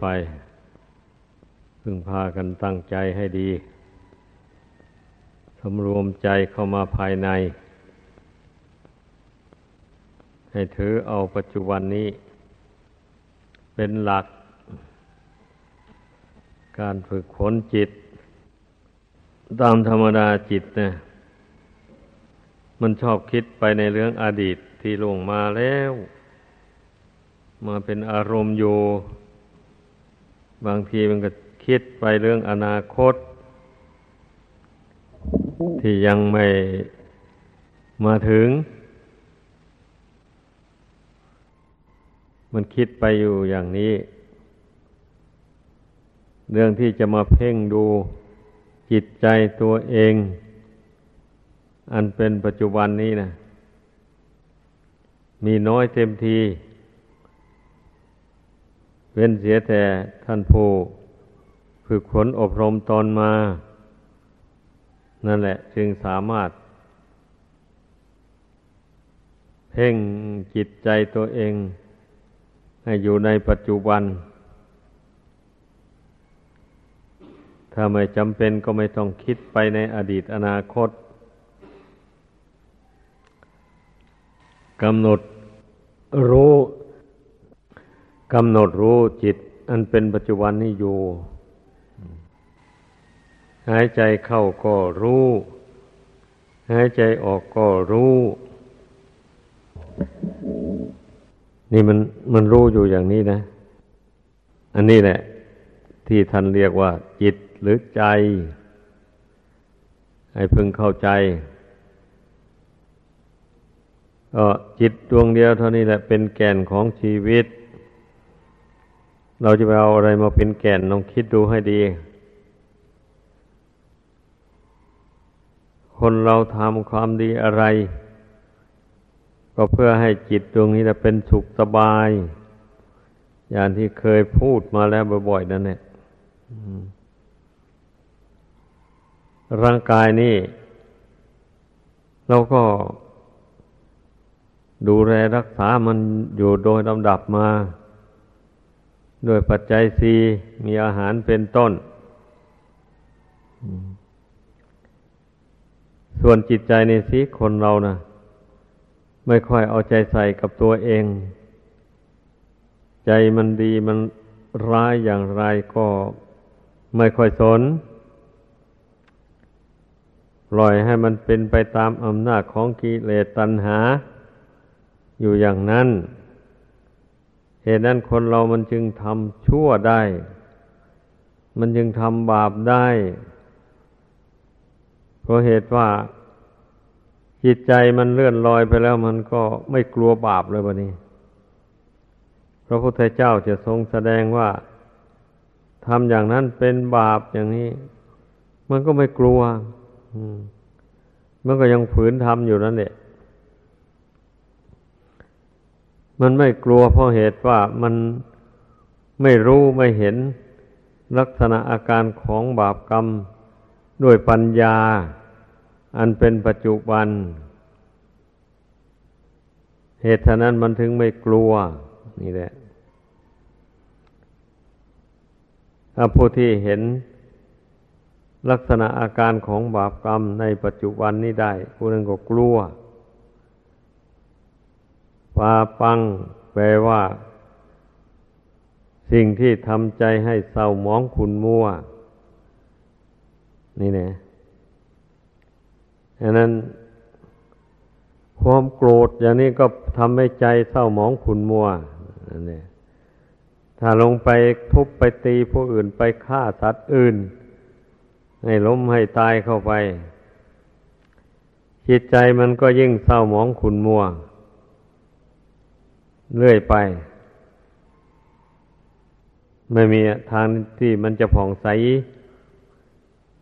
ไปพึงพากันตั้งใจให้ดีสำรวมใจเข้ามาภายใน ให้ถือเอาปัจจุบันนี้ เป็นหลัก การฝึกฝนจิต ตามธรรมดาจิตนะมันชอบคิดไปในเรื่องอดีตที่ล่วงมาแล้ว มาเป็นอารมณ์อยู่ บางทีมันก็คิดไปเรื่องอนาคต ที่ยังไม่มาถึง มันคิดไปอยู่อย่างนี้ เรื่องที่จะมาเพ่งดูจิตใจตัวเอง อันเป็นปัจจุบันนี้นะมีน้อยเต็มที เว้นเสียแต่ท่านผู้ฝึกฝนอบรมตนมา นั่นแหละ จึงสามารถ เพ่งจิตใจตัวเอง ให้อยู่ในปัจจุบัน ถ้าไม่จำเป็นก็ไม่ต้องคิดไปในอดีตอนาคตกำหนดรู้ กำหนดรู้จิต อันเป็นปัจจุบันนี้อยู่ หายใจเข้าก็รู้ หายใจออกก็รู้ นี่มันมันรู้อยู่อย่างนี้นะ อันนี้แหละ ที่ท่านเรียกว่า จิตหรือใจ ให้พึงเข้าใจก็จิตดวงเดียวเท่านี้แหละเป็นแก่นของชีวิต เราจะไปเอาอะไรมาเป็นแก่นลองคิดดูให้ดี คนเราทำความดีอะไร ก็เพื่อให้จิตดวงนี้แหละเป็นสุขสบาย อย่างที่เคยพูดมาแล้วบ่อยๆนั่นแหละร่างกายนี่เราก็ดูแลรักษามันอยู่โดยลำดับมา ด้วยปัจจัยสีมีอาหารเป็นต้น ส่วนจิตใจในสีคนเรานะไม่ค่อยเอาใจใส่กับตัวเอง ใจมันดีมันร้ายอย่างไรก็ไม่ค่อยสนปล่อยให้มันเป็นไปตามอำนาจของกิเลสตัณหา อยู่อย่างนั้น เหตุนั้นคนเรามันจึงทำชั่วได้ มันจึงทำบาปได้ เพราะเหตุว่าจิตใจมันเลื่อนลอยไปแล้วมันก็ไม่กลัวบาปเลยบะนี้ พระพุทธเจ้าจะทรงแสดงว่าทำอย่างนั้นเป็นบาปอย่างนี้ มันก็ไม่กลัว มันก็ยังฝืนทำอยู่นั่นแหละ มันไม่กลัวเพราะเหตุว่ามันไม่รู้ไม่เห็นลักษณะอาการของบาปกรรมด้วยปัญญา อันเป็นปัจจุบัน เหตุนั้นมันถึงไม่กลัว นี่แหละถ้าผู้ที่เห็นลักษณะอาการของบาปกรรมในปัจจุบันนี้ได้ผู้นั้นก็กลัว ปาปัง แปลว่า สิ่งที่ทำใจให้เศร้าหมองขุนมัว นี่เนี่ยอันนั้น ความโกรธอย่างนี้ก็ทำให้ใจเศร้าหมองขุนมัวนั่นเองถ้าลงไปทุบไปตีผู้อื่นไปฆ่าสัตว์อื่น ให้ล้มให้ตายเข้าไป จิตใจมันก็ยิ่งเศร้าหมองขุนมัว เรื่อยไป ไม่มีทางที่มันจะผ่องใส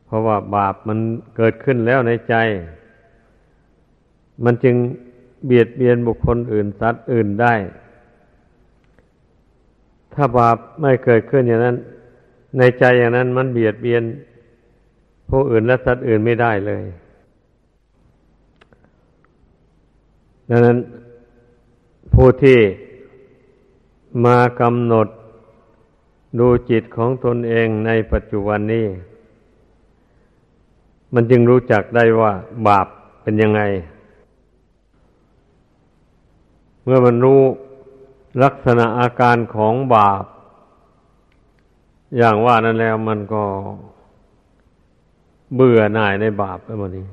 เพราะว่าบาปมันเกิดขึ้นแล้วในใจ มันจึงเบียดเบียนบุคคลอื่นสัตว์อื่นได้ ถ้าบาปไม่เกิดขึ้นอย่างนั้น ในใจอย่างนั้นมันเบียดเบียนผู้อื่นและสัตว์อื่นไม่ได้เลยดังนั้น ผู้ที่มากำหนดดูจิตของตนเองในปัจจุบันนี้ มันจึงรู้จักได้ว่าบาปเป็นยังไง เมื่อมันรู้ลักษณะอาการของบาป อย่างว่านั้นแล้วมันก็เบื่อหน่ายในบาปไปหมดนี้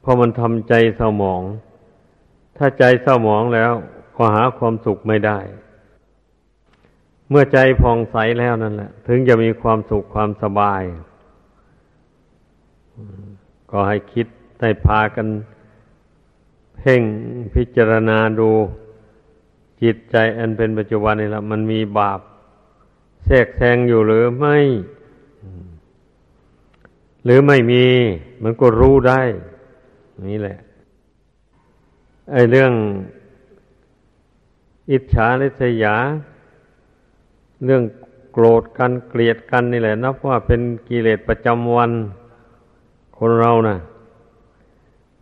เพราะมันทำใจเศร้าหมอง ถ้าใจเศร้าหมองแล้วก็หาความสุขไม่ได้ เมื่อใจผ่องใสแล้วนั่นแหละ ถึงจะมีความสุขความสบาย ก็ให้คิดให้พากัน เพ่งพิจารณาดูจิตใจอันเป็นปัจจุบันนี่ละมันมีบาปแทรกแซงอยู่หรือไม่ หรือไม่มี มันก็รู้ได้ นี่แหละ ไอ้เรื่องอิจฉาริษยา เรื่องโกรธกันเกลียดกันนี่แหละ นับว่าเป็นกิเลสประจำวันคนเรานะ่ะ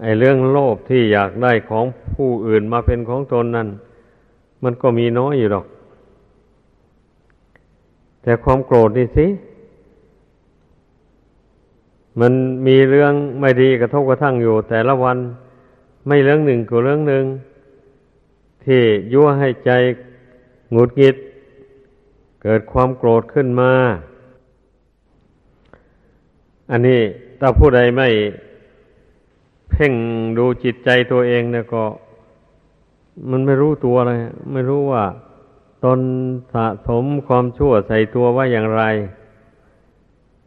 ไอ้เรื่องโลภที่อยากได้ของผู้อื่นมาเป็นของตนนั่นมันก็มีน้อยอยู่หรอก แต่ความโกรธนี่สิ มันมีเรื่องไม่ดีกระทบกระทั่งอยู่แต่ละวัน ไม่เรื่องหนึ่งก็เรื่องหนึ่งที่ยั่วให้ใจหงุดหงิด เกิดความโกรธขึ้นมา อันนี้ถ้าผู้ใดไม่เพ่งดูจิตใจตัวเองเนี่ยก็ มันไม่รู้ตัวเลยไม่รู้ว่า ตนสะสมความชั่วใส่ตัวว่าอย่างไร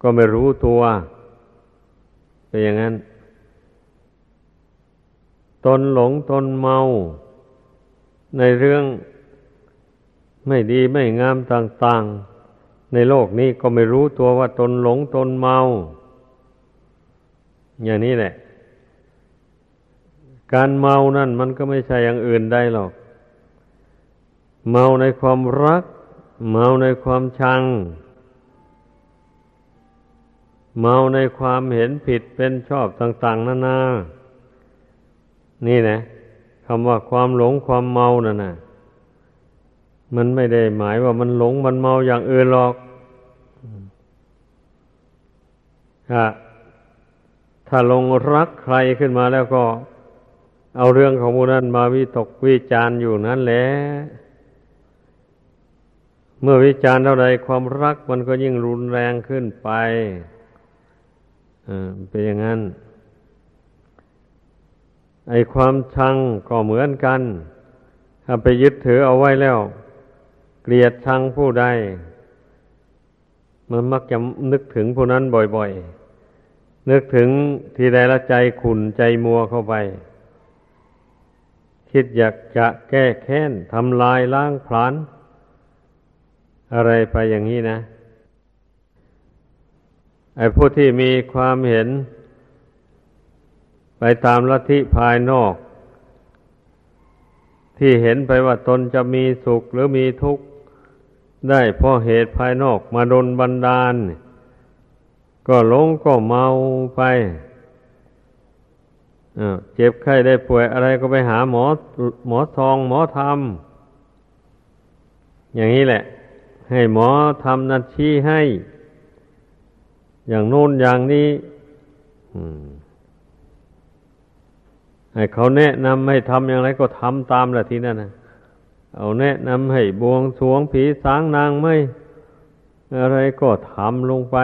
ก็ไม่รู้ตัวเป็นอย่างนั้น ตนหลงตนเมา ในเรื่องไม่ดีไม่งามต่างๆ ในโลกนี้ก็ไม่รู้ตัวว่าตนหลงตนเมา อย่างนี้แหละ การเมานั่นมันก็ไม่ใช่อย่างอื่นได้หรอก เมาในความรัก เมาในความชัง เมาในความเห็นผิดเป็นชอบต่าง ๆนานานี่ นี่นะคำว่าความหลงความเมานั่นนะมันไม่ได้หมายว่ามันหลงมันเมาอย่างอื่นหรอกถ้าถ้าลงรักใครขึ้นมาแล้วก็ เอาเรื่องของมูนั้นมาวิตกวิจารณ์อยู่นั่นแหละเมื่อวิจารณ์เท่าใดความรักมันก็ยิ่งรุนแรงขึ้นไปเป็นอย่างนั้น ไอ้ความชังก็เหมือนกัน ถ้าไปยึดถือเอาไว้แล้ว เกลียดชังผู้ใด มันมักจะนึกถึงผู้นั้นบ่อยๆ นึกถึงทีใดละใจขุนใจมัวเข้าไป คิดอยากจะแก้แค้นทำลายล้างผลาญอะไรไปอย่างนี้นะ ไอ้ผู้ที่มีความเห็น ไปตามลัทธิภายนอก ที่เห็นไปว่าตนจะมีสุขหรือมีทุกข์ ได้เพราะเหตุภายนอกมาดนบันดาล ก็หลงก็เมาไปเจ็บไข้ได้ป่วยอะไรก็ไปหาหมอหมอทองหมอธรรม อย่างนี้แหละ ให้หมอทำนัดชี้ให้ อย่างโน้นอย่างนี้ อืม เขาแนะนำให้ทำอย่างไรก็ทำตามแหละทีนั้นนะเอาแนะนำให้บวงสวงผีสางนางไม่อะไรก็ทำลงไป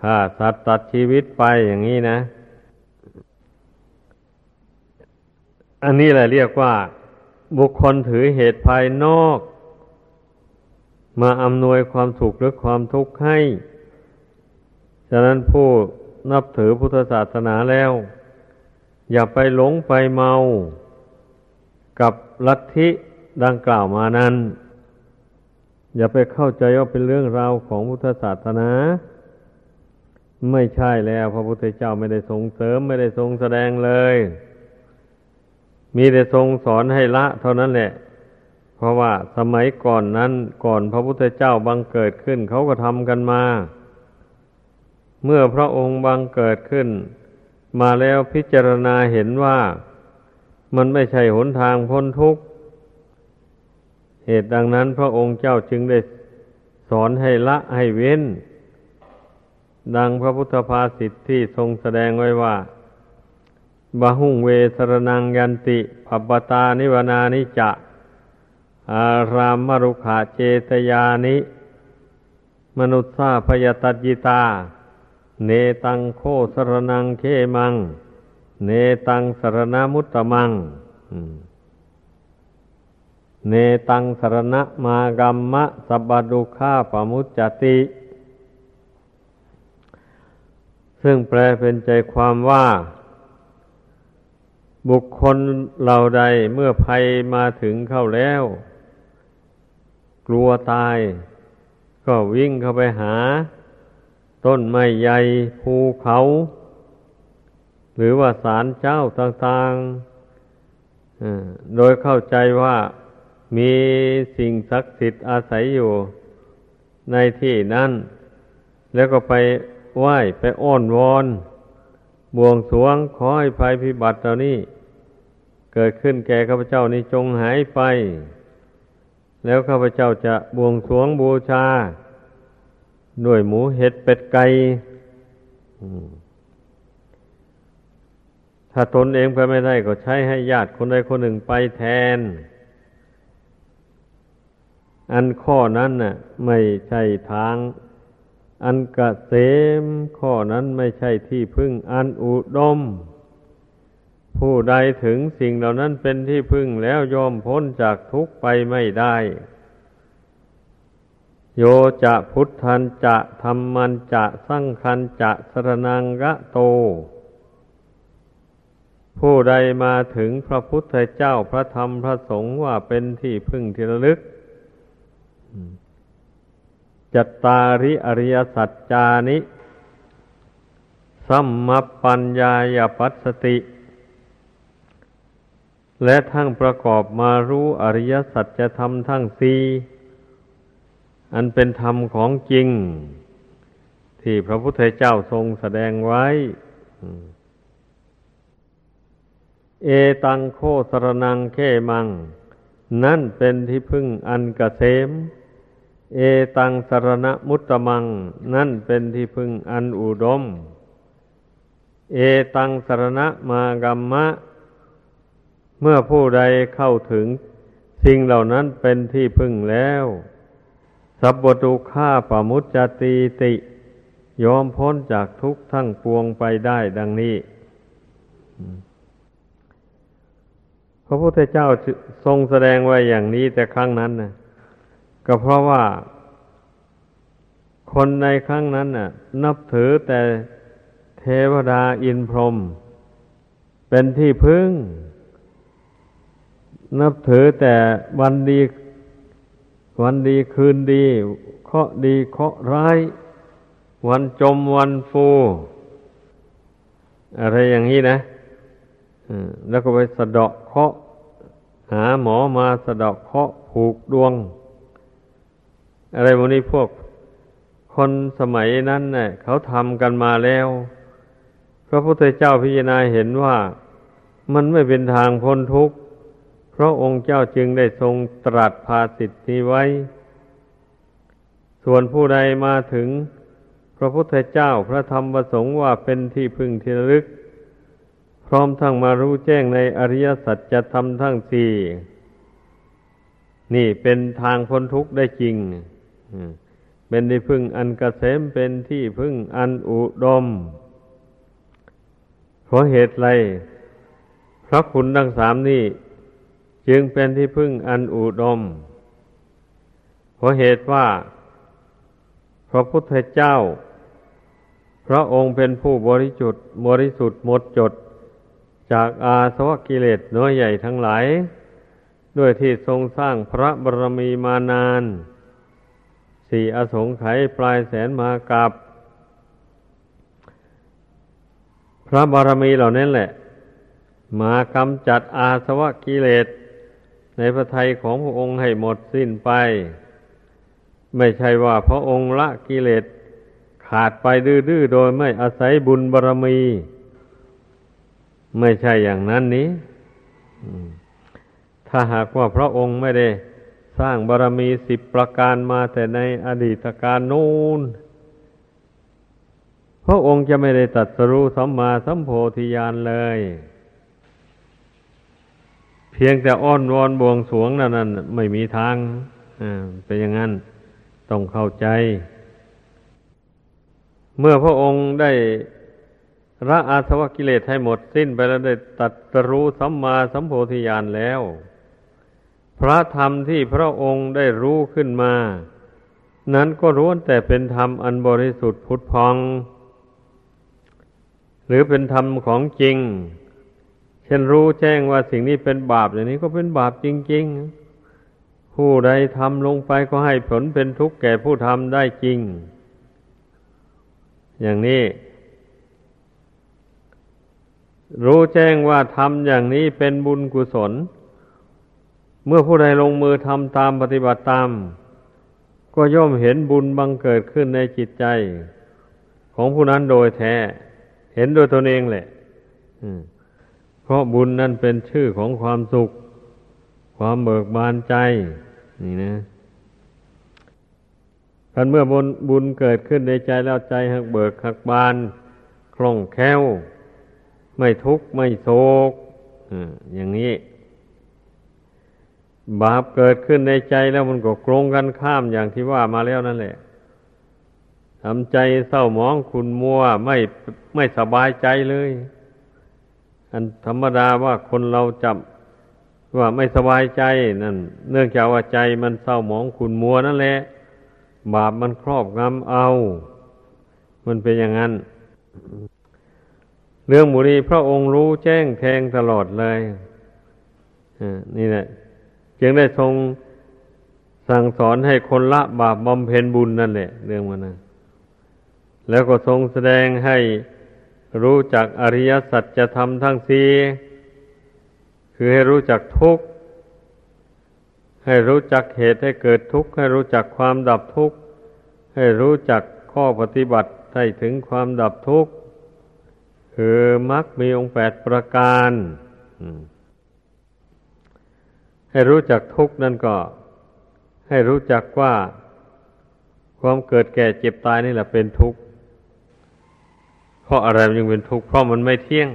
ฆ่าสัตว์ตัดชีวิตไปอย่างนี้นะ อันนี้แหละเรียกว่า บุคคลถือเหตุภายนอก มาอำนวยความสุขหรือความทุกข์ให้ ฉะนั้นผู้นับถือพุทธศาสนาแล้ว อย่าไปหลงไปเมา กับลัทธิดังกล่าวมานั้น อย่าไปเข้าใจว่าเป็นเรื่องราวของพุทธศาสนา ไม่ใช่แล้ว พระพุทธเจ้าไม่ได้ทรงเสริมไม่ได้ทรงแสดงเลย มีแต่ทรงสอนให้ละ เท่านั้นแหละ เพราะว่าสมัยก่อนนั้นก่อนพระพุทธเจ้าบังเกิดขึ้นเขาก็ทำกันมา เมื่อพระองค์บังเกิดขึ้น มาแล้วพิจารณาเห็นว่ามันไม่ใช่หนทางพ้นทุกข์ เหตุดังนั้นพระองค์เจ้าจึงได้สอนให้ละให้เว้น ดังพระพุทธภาษิตที่ทรงแสดงไว้ว่าบาหุงเวสรนังยันติภัปตานิวนานิจะ อารามมรุขาเจตยานิ มนุษสาพยตัจิตา เนตังโคสรนังเคมัง เนตังสรณมุตตมังเนตังสรณมากัมมะสับดุขาปมุจจติ ซึ่งแปลเป็นใจความว่า บุคคลเหล่าใดเมื่อภัยมาถึงเข้าแล้ว กลัวตาย ก็วิ่งเข้าไปหา ต้นไม้ใหญ่ภูเขา หรือว่าศาลเจ้าต่างๆโดยเข้าใจว่ามีสิ่งศักดิ์สิทธิ์อาศัยอยู่ในที่นั้น แล้วก็ไปไหว้ไปอ้อนวอน บวงสวงขอให้ภัยพิบัติเหล่านี้ เกิดขึ้นแก่ข้าพเจ้านี้จงหายไป แล้วข้าพเจ้าจะบวงสวงบูชา ด้วยหมูเห็ดเป็ดไก่ถ้าตนเองไปไม่ได้ก็ใช้ให้ญาติคนใดคนหนึ่งไปแทน อันข้อนั้นน่ะ ไม่ใช่ทาง อันกะเสมข้อนั้นไม่ใช่ที่พึ่งอันอุดม ผู้ใดถึงสิ่งเหล่านั้นเป็นที่พึ่งแล้วยอมพ้นจากทุกข์ไปไม่ได้ โยจะพุทธันจะธรรมันจะสังคันจะสรนังกะโต ผู้ใดมาถึงพระพุทธเจ้าพระธรรมพระสงฆ์ว่าเป็นที่พึ่งที่ระลึกจัตตาริอริยสัจจานิ สัมมปัญญายปัสสติ และทั้งประกอบมารู้อริยสัจธรรมทั้งสี่ อันเป็นธรรมของจริง ที่พระพุทธเจ้าทรงแสดงไว้ เอตังโคสรนังเขมัง นั่นเป็นที่พึ่งอันกเกษม เอตังสรณมุตตมัง นั่นเป็นที่พึ่งอันอุดม เอตังสรณมากัมมะ เมื่อผู้ใดเข้าถึง สิ่งเหล่านั้นเป็นที่พึ่งแล้ว สัพตุฆ่าปมุจจตีติยอมพ้นจากทุกข์ทั้งปวงไปได้ดังนี้ พระพุทธเจ้าทรงแสดงไว้อย่างนี้แต่ครั้งนั้นนะก็เพราะว่า คนในครั้งนั้นน่ะ นับถือแต่เทวดาอินพรหมเป็นที่พึ่ง นับถือแต่วันดี วันดีคืนดี เคาะดีเคาะร้าย วันจมวันฟู อะไรอย่างนี้นะแล้วก็ไปสะเดาะเคาะ หาหมอมาสะเดาะเคาะผูกดวง อะไรพวกนี้พวก คนสมัยนั้นเนี่ยเขาทำกันมาแล้ว พระพุทธเจ้าพิจารณาเห็นว่ามันไม่เป็นทางพ้นทุกข์ ราะองค์เจ้าจึงได้ทรงตรัสภาสิทธิไว้ ส่วนผู้ใดมาถึงพระพุทธเจ้าพระธรรมประสงค์ว่าเป็นที่พึ่งที่ลึก พร้อมทั้งมารู้แจ้งในอริยสัจธรรมทั้งสี่นี่เป็นทางพ้นทุกข์ได้จริง เป็นที่พึ่งอันกเกษมเป็นที่พึ่งอันอุดม เพราะเหตุไรพระคุณทั้งสามนี่ จึงเป็นที่พึ่งอันอุดม เพราะเหตุว่า พระพุทธเจ้า พระองค์เป็นผู้บริจุดบริสุทธิ์หมดจด จากอาสวะกิเลสน้อยใหญ่ทั้งหลายด้วยที่ทรงสร้างพระบรมีมานาน สี่อสงไขยปลายแสนมากับ พระบารมีเหล่านั้นแหละ มากำจัดอาสวะกิเลส ในพระทัยของพระองค์ให้หมดสิ้นไป ไม่ใช่ว่าพระองค์ละกิเลสขาดไปดื้อๆโดยไม่อาศัยบุญบารมี ไม่ใช่อย่างนั้นนี้ถ้าหากว่าพระองค์ไม่ได้สร้างบารมีสิบประการมาแต่ในอดีตการนู้นพระองค์จะไม่ได้ตัดสรู้สัมมาสัมโพธิญาณเลย เพียงแต่อ้อนวอนบวงสวงนั่นนั่นไม่มีทางเป็นอย่างนั้นต้องเข้าใจ เมื่อพระองค์ได้ละอาสวะกิเลสให้หมดสิ้นไปแล้วได้ตัดรู้สัมมาสัมโพธิญาณแล้ว พระธรรมที่พระองค์ได้รู้ขึ้นมา นั้นก็ร้วนแต่เป็นธรรมอันบริสุทธิ์พุทธพอง หรือเป็นธรรมของจริง ช่นรู้แจ้งว่าสิ่งนี้เป็นบาปอย่างนี้ก็เป็นบาปจริง ๆ ผู้ใดทำลงไปก็ให้ผลเป็นทุกข์แก่ผู้ทำได้จริง อย่างนี้ รู้แจ้งว่าทำอย่างนี้เป็นบุญกุศล เมื่อผู้ใดลงมือทำตามปฏิบัติตาม ก็ย่อมเห็นบุญบังเกิดขึ้นในจิตใจ ของผู้นั้นโดยแท้ เห็นโดยตนเองแหละเพ ราะบุญนั้นเป็นชื่อของความสุข ความเบิกบานใจ นี่นะกันเมื่อบุญบุญเกิดขึ้นในใจแล้วใจหักเบิกหักบาน คล่องแคล่ว ไม่ทุกข์ไม่โศกอย่างนี้ บาปเกิดขึ้นในใจแล้วมันก็กรงกันข้ามอย่างที่ว่ามาแล้วนั่นแหละทำใจเศร้าหมองคุณมัวไม่ไม่สบายใจเลย อันธรรมดาว่าคนเราจับว่าไม่สบายใจนั่น เนื่องจากว่าใจมันเศร้าหมองคุณมัวนั่นแหละ บาปมันครอบงำเอา มันเป็นอย่างนั้น เรื่องบุรีพระองค์รู้แจ้งแทงตลอดเลยนี่แหละจึงได้ทรงสั่งสอนให้คนละบาปบำเพ็ญบุญนั่นแหละ เรื่องมันนะแล้วก็ทรงแสดงให้ รู้จักอริยสัจจะทำทั้งสี่คือให้รู้จักทุกข์ ให้รู้จักเหตุให้เกิดทุกข์ ให้รู้จักความดับทุกข์ ให้รู้จักข้อปฏิบัติให้ถึงความดับทุกข์ คือมรรคมีองค์แปดประการให้รู้จักทุกนั่นก็ ให้รู้จักว่า ความเกิดแก่เจ็บตายนี่แหละเป็นทุกข์ ราะอะไรมันยังเป็นทุกข์เพราะมันไม่เที่ยง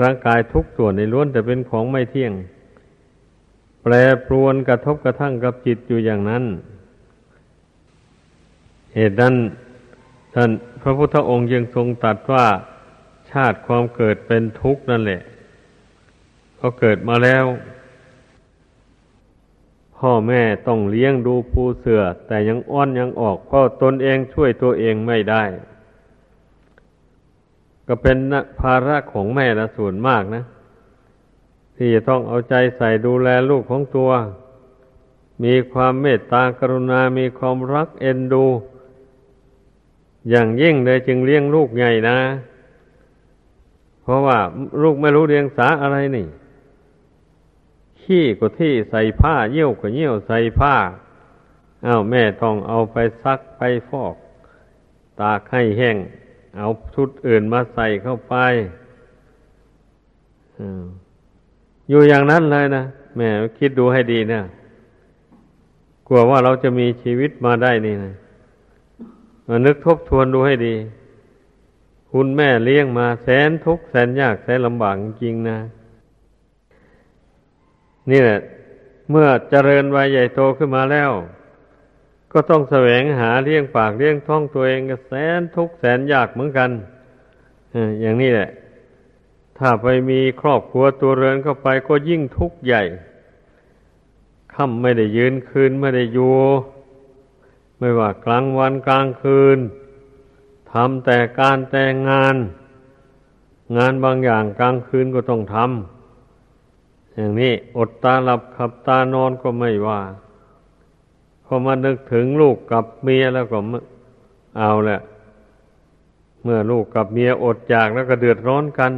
ร่างกายทุกส่วนในล้วนแต่เป็นของไม่เที่ยง แปรปรวนกระทบกระทั่งกับจิตอยู่อย่างนั้น เหตุนั้นท่านพระพุทธองค์ยังทรงตรัสว่าชาติความเกิดเป็นทุกข์นั่นแหละเขาเกิดมาแล้ว พ่อแม่ต้องเลี้ยงดูผู้เสือ แต่ยังอ้อนยังออก เพราะตนเองช่วยตัวเองไม่ได้ ก็เป็นภาระของแม่ละส่วนมากนะ ที่จะต้องเอาใจใส่ดูแลลูกของตัว มีความเมตตากรุณา มีความรักเอ็นดู อย่างยิ่งเลยจึงเลี้ยงลูกใหญ่นะ เพราะว่าลูกไม่รู้เรียงสาอะไรนี่ ขี้ก็ที่ใส่ผ้าเยี่ยวก็เยี่ยวใส่ผ้าอา้าวแม่ต้องเอาไปซักไปฟอก ตากให้แห้ง เอาชุดอื่นมาใส่เข้าไปอยู่อย่างนั้นเลยนะแม่คิดดูให้ดีเนะกลัวว่าเราจะมีชีวิตมาได้นี่นะมานึกทบทวนดูให้ดี คุณแม่เลี้ยงมาแสนทุกข์แสนยากแสนลำบากจริงนะ นี่แหละเมื่อเจริญวัยใหญ่โตขึ้นมาแล้ว ก็ต้องแสวงหาเลี้ยงปากเลี้ยงท้องตัวเองก็แสนทุกข์แสนยากเหมือนกันอย่างนี้แหละ ถ้าไปมีครอบครัวตัวเรือนเข้าไปก็ยิ่งทุกข์ใหญ่ค่ำไม่ได้ยืนคืนไม่ได้อยู่ไม่ว่ากลางวันกลางคืนทำแต่การแต่งงาน งานบางอย่างกลางคืนก็ต้องทำอย่างนี้อดตาหลับขับตานอนก็ไม่ว่า พอมานึกถึงลูกกับเมียแล้วก็เอาแหละ เมื่อลูกกับเมียอดอยากแล้วก็เดือดร้อนกัน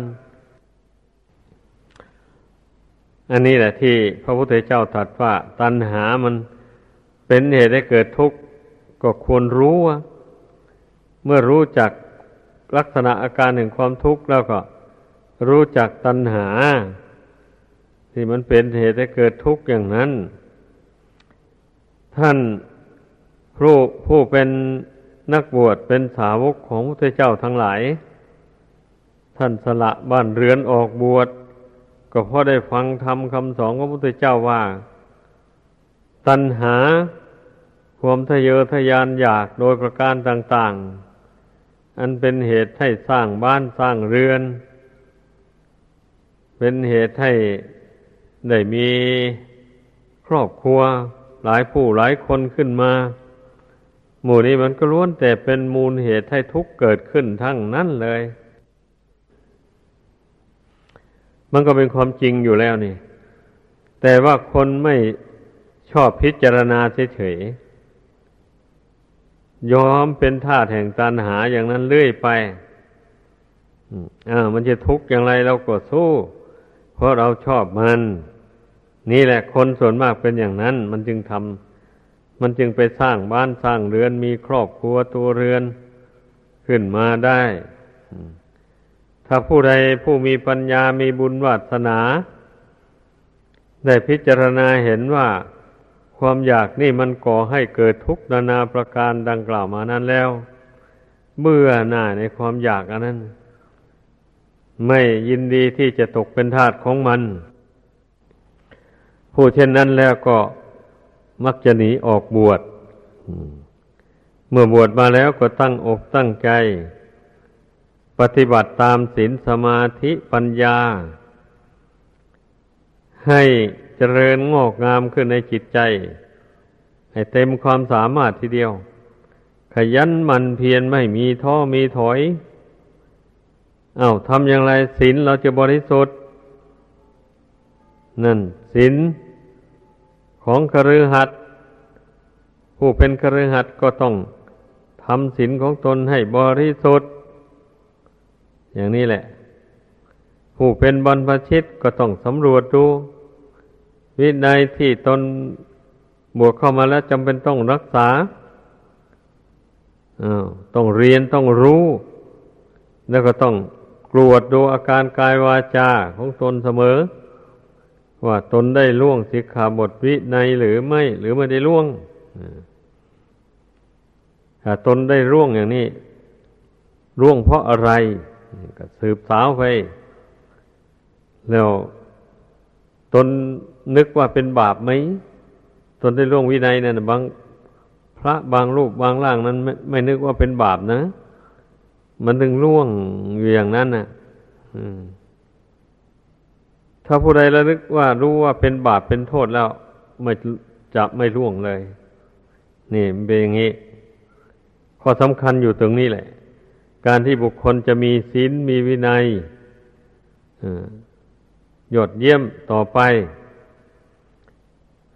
อันนี้แหละที่พระพุทธเจ้าตรัสว่า ตัณหามันเป็นเหตุให้เกิดทุกข์ก็ควรรู้ว่าเมื่อรู้จักลักษณะอาการแห่งความทุกข์แล้วก็ รู้จักตัณหา ที่มันเป็นเหตุให้เกิดทุกข์อย่างนั้น ท่านผู้ผู้เป็นนักบวชเป็นสาวกของพระเจ้าทั้งหลาย ท่านสละบ้านเรือนออกบวชก็เพราะได้ฟังธรรมคำสอนของพระพุทธเจ้าว่า ตัณหาความทะเยอทะยานอยากโดยประการต่าง ๆ อันเป็นเหตุให้สร้างบ้านสร้างเรือน เป็นเหตุให้ได้มีครอบครัว หลายผู้หลายคนขึ้นมา หมู่นี้มันก็ล้วนแต่เป็นมูลเหตุให้ทุกข์เกิดขึ้นทั้งนั้นเลย มันก็เป็นความจริงอยู่แล้วนี่ แต่ว่าคนไม่ชอบพิจารณาเฉยๆยอมเป็นท่าแห่งตันหาอย่างนั้นเรื่อยไปอ่ามันจะทุกข์อย่างไรเราก็สู้ เพราะเราชอบมัน นี่แหละคนส่วนมากเป็นอย่างนั้น มันจึงทำมันจึงไปสร้างบ้านสร้างเรือนมีครอบครัวตัวเรือนขึ้นมาได้ ถ้าผู้ใดผู้มีปัญญามีบุญวาสนา ได้พิจารณาเห็นว่าความอยากนี่มันก่อให้เกิดทุกข์นานาประการดังกล่าวมานั้นแล้ว เบื่อหน่ายในความอยากอันนั้น ไม่ยินดีที่จะตกเป็นทาสของมัน ผู้เช่นนั้นแล้วก็มักจะหนีออกบวชเมื่อบวชมาแล้วก็ตั้งอกตั้งใจ ปฏิบัติตามศีลสมาธิปัญญา ให้เจริญงอกงามขึ้นในจิตใจ ให้เต็มความสามารถทีเดียว ขยันมันเพียรไม่มีท้อมีถอยเอา้าทำอย่างไรศีลเราจะบริสุทธิ์ นั่นศีลของคฤหัสถ์ผู้เป็นคฤหัสถ์ก็ต้องทำศีลของตนให้บริสุทธิ์ อย่างนี้แหละ ผู้เป็นบรรพชิตก็ต้องสำรวจดู วินัยที่ตนบวกเข้ามาแล้วจำเป็นต้องรักษาต้องเรียนต้องรู้ แล้วก็ต้องกรวดดูอาการกายวาจาของตนเสมอ ว่าตนได้ล่วงสิกขาบทวินัยหรือไม่ หรือไม่ได้ล่วงถ้าตนได้ร่วงอย่างนี้ร่วงเพราะอะไร ก็สืบสาวไป แล้วตนนึกว่าเป็นบาปไหม ตนได้ล่วงวินัยนั่นบางพระบางรูปบางร่างนั้นไม่ไม่นึกว่าเป็นบาปนะ มันถึงล่วงอย่างนั้นนะ ถ้าผู้ใดระลึกว่ารู้ว่าเป็นบาปเป็นโทษแล้วไม่จะไม่ล่วงเลย นี่เป็นอย่างนี้ข้อสำคัญอยู่ตรงนี้แหละ การที่บุคคลจะมีศีลมีวินัยหยดเยี่ยมต่อไป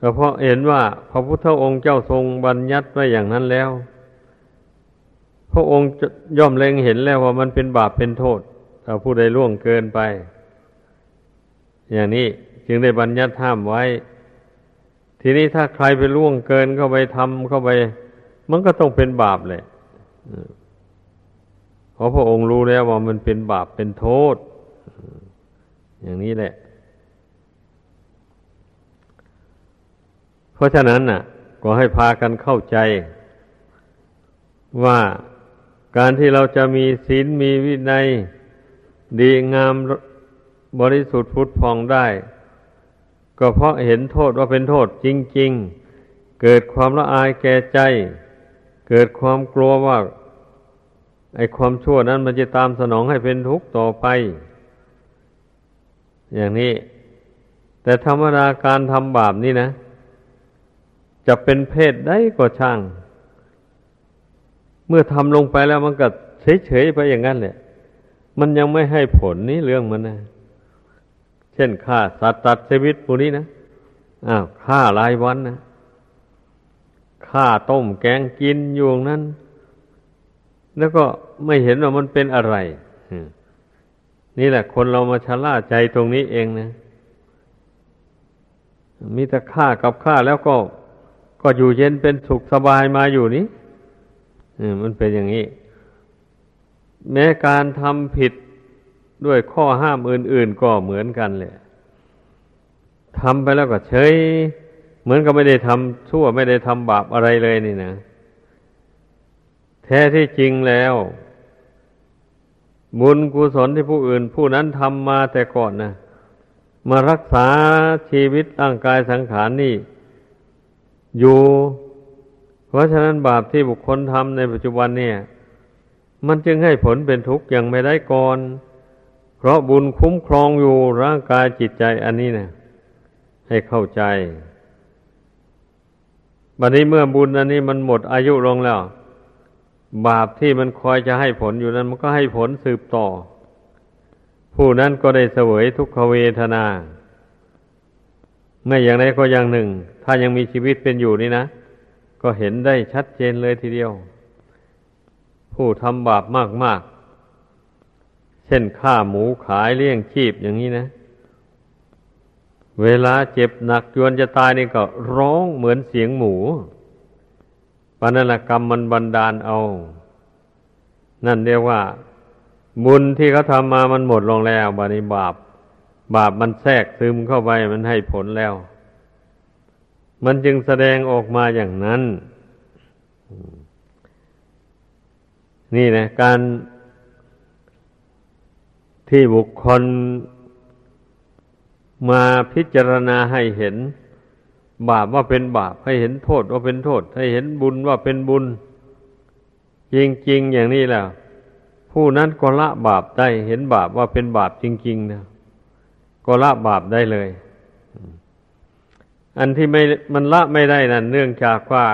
ก็เพราะเห็นว่าพระพุทธองค์เจ้าทรงบัญญัติไว้อย่างนั้นแล้ว พระองค์ย่อมเล็งเห็นแล้วว่ามันเป็นบาปเป็นโทษถ้าผู้ใดล่วงเกินไป อย่างนี้จึงได้บัญญัติห้ามไว้ ทีนี้ถ้าใครไปล่วงเกินเข้าไปทำเข้าไป มันก็ต้องเป็นบาปเลยเพราะพระองค์รู้แล้วว่ามันเป็นบาปเป็นโทษ อย่างนี้แหละ เพราะฉะนั้นน่ะ ก็ให้พากันเข้าใจ ว่าการที่เราจะมีศีลมีวินัย ดีงาม บริสุทธิ์พุทธพองได้ ก็เพราะเห็นโทษว่าเป็นโทษจริง ๆ เกิดความละอายแก่ใจ เกิดความกลัวว่าไอ้ความชั่วนั้นมันจะตามสนองให้เป็นทุกข์ต่อไป อย่างนี้ แต่ธรรมดาการทำบาปนี่นะ จะเป็นเพศได้ก็ช่าง เมื่อทำลงไปแล้วมันก็เฉยๆไปอย่างนั้นแหละ มันยังไม่ให้ผลนี่เรื่องมันนะ เช่นฆ่าสัตว์ตัดชีวิตพวกนี้นะอ้าวฆ่ารายวันนะฆ่าต้มแกงกินอยู่นั้น แล้วก็ไม่เห็นว่ามันเป็นอะไรนี่แหละ คนเรามาชะล่าใจตรงนี้เองนะมีแต่ฆ่ากับฆ่าแล้วก็ ก็อยู่เย็นเป็นสุขสบายมาอยู่นี้มันเป็นอย่างนี้ แม้การทำผิด ด้วยข้อห้ามอื่น ๆ ก็เหมือนกันเลยทำไปแล้วก็เฉย เหมือนกับไม่ได้ทำชั่วไม่ได้ทำบาปอะไรเลยนี่นะ แท้ที่จริงแล้ว บุญกุศลที่ผู้อื่น ผู้นั้นทำมาแต่ก่อนนะมารักษาชีวิตร่างกายสังขารนี่ อยู่ เพราะฉะนั้นบาปที่บุคคลทำในปัจจุบันเนี่ย มันจึงให้ผลเป็นทุกข์อย่างไม่ได้ก่อน เพราะบุญคุ้มครองอยู่ร่างกายจิตใจอันนี้นะให้เข้าใจ บัดนี้เมื่อบุญอันนี้มันหมดอายุลงแล้ว บาปที่มันคอยจะให้ผลอยู่นั้น มันก็ให้ผลสืบต่อ ผู้นั้นก็ได้เสวยทุกขเวทนา ไม่อย่างไรก็อย่างหนึ่ง ถ้ายังมีชีวิตเป็นอยู่นี่นะ ก็เห็นได้ชัดเจนเลยทีเดียว ผู้ทำบาปมากๆ เช่นฆ่าหมูขายเลี้ยงชีพอย่างนี้นะ เวลาเจ็บหนักจวนจะตายนี่ก็ร้องเหมือนเสียงหมูปานนกรรมมันบันดาลเอา นั่นเรียกว่า บุญที่เขาทำมามันหมดลงแล้วบานี้บาป บาปมันแทรกซึมเข้าไปมันให้ผลแล้ว มันจึงแสดงออกมาอย่างนั้น นี่นะการ ที่บุคคลมาพิจารณาให้เห็น บาปว่าเป็นบาป ให้เห็นโทษว่าเป็นโทษ ให้เห็นบุญว่าเป็นบุญ จริง ๆ อย่างนี้แล้ว ผู้นั้นก็ละบาปได้ เห็นบาปว่าเป็นบาปจริง ๆ นะ ก็ละบาปได้เลย อันที่ไม่มันละไม่ได้นั่นเนื่องจากว่า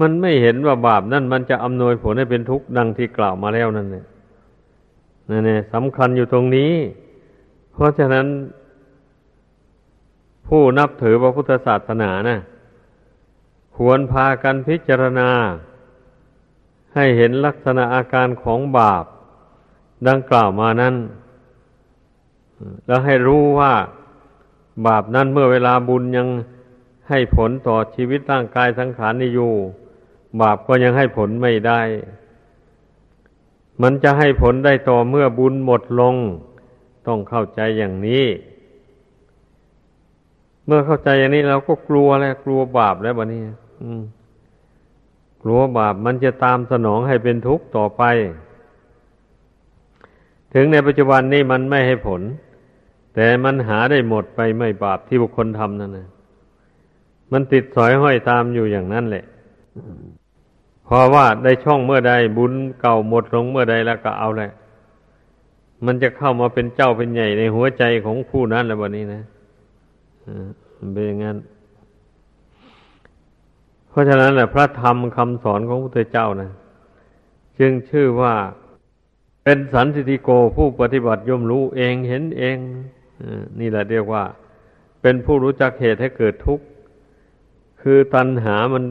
มันไม่เห็นว่าบาปนั่นมันจะอำนวยผลให้เป็นทุกข์ดังที่กล่าวมาแล้วนั่นเนี่ย นั่นเนี่ยสำคัญอยู่ตรงนี้ เพราะฉะนั้น ผู้นับถือพระพุทธศาสนานะควรพากันพิจารณา ให้เห็นลักษณะอาการของบาป ดังกล่าวมานั้น แล้วให้รู้ว่า บาปนั้นเมื่อเวลาบุญยังให้ผลต่อชีวิตร่างกายสังขารนี่อยู่ บาปก็ยังให้ผลไม่ได้ มันจะให้ผลได้ต่อเมื่อบุญหมดลง ต้องเข้าใจอย่างนี้ เมื่อเข้าใจอย่างนี้เราก็กลัวแล้วกลัวบาปแล้วบัดนี้กลัวบาปมันจะตามสนองให้เป็นทุกข์ต่อไป ถึงในปัจจุบันนี้มันไม่ให้ผล แต่มันหาได้หมดไปไม่บาปที่บุคคลทำนั่นนะมันติดสอยห้อยตามอยู่อย่างนั้นแหละ เพราะว่าได้ช่องเมื่อใดบุญเก่าหมดลงเมื่อใดแล้วก็เอาแหละ มันจะเข้ามาเป็นเจ้าเป็นใหญ่ในหัวใจของผู้นั้นแล้ววันนี้นะมันเป็นอย่างนั้น เพราะฉะนั้นแหละพระธรรมคำสอนของพระพุทธเจ้านะจึงชื่อว่าเป็นสันติโกผู้ปฏิบัติย่อมรู้เองเห็นเองนี่แหละเรียกว่า เป็นผู้รู้จักเหตุให้เกิดทุกข์ คือตัณหามัน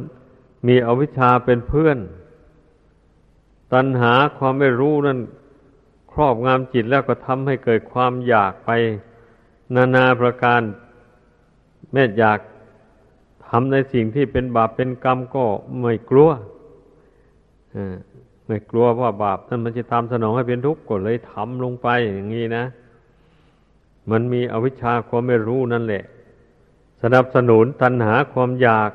มีอวิชชาเป็นเพื่อน ตัณหาความไม่รู้นั่นครอบงำจิตแล้วก็ทำให้เกิดความอยากไป นานาประการ แม้อยากทำในสิ่งที่เป็นบาปเป็นกรรมก็ไม่กลัวไม่กลัวว่าบาปนั้นมันจะตามสนองให้เป็นทุกข์ก็เลยทำลงไปอย่างนี้นะ มันมีอวิชชาความไม่รู้นั่นแหละ สนับสนุนตัณหาความอยาก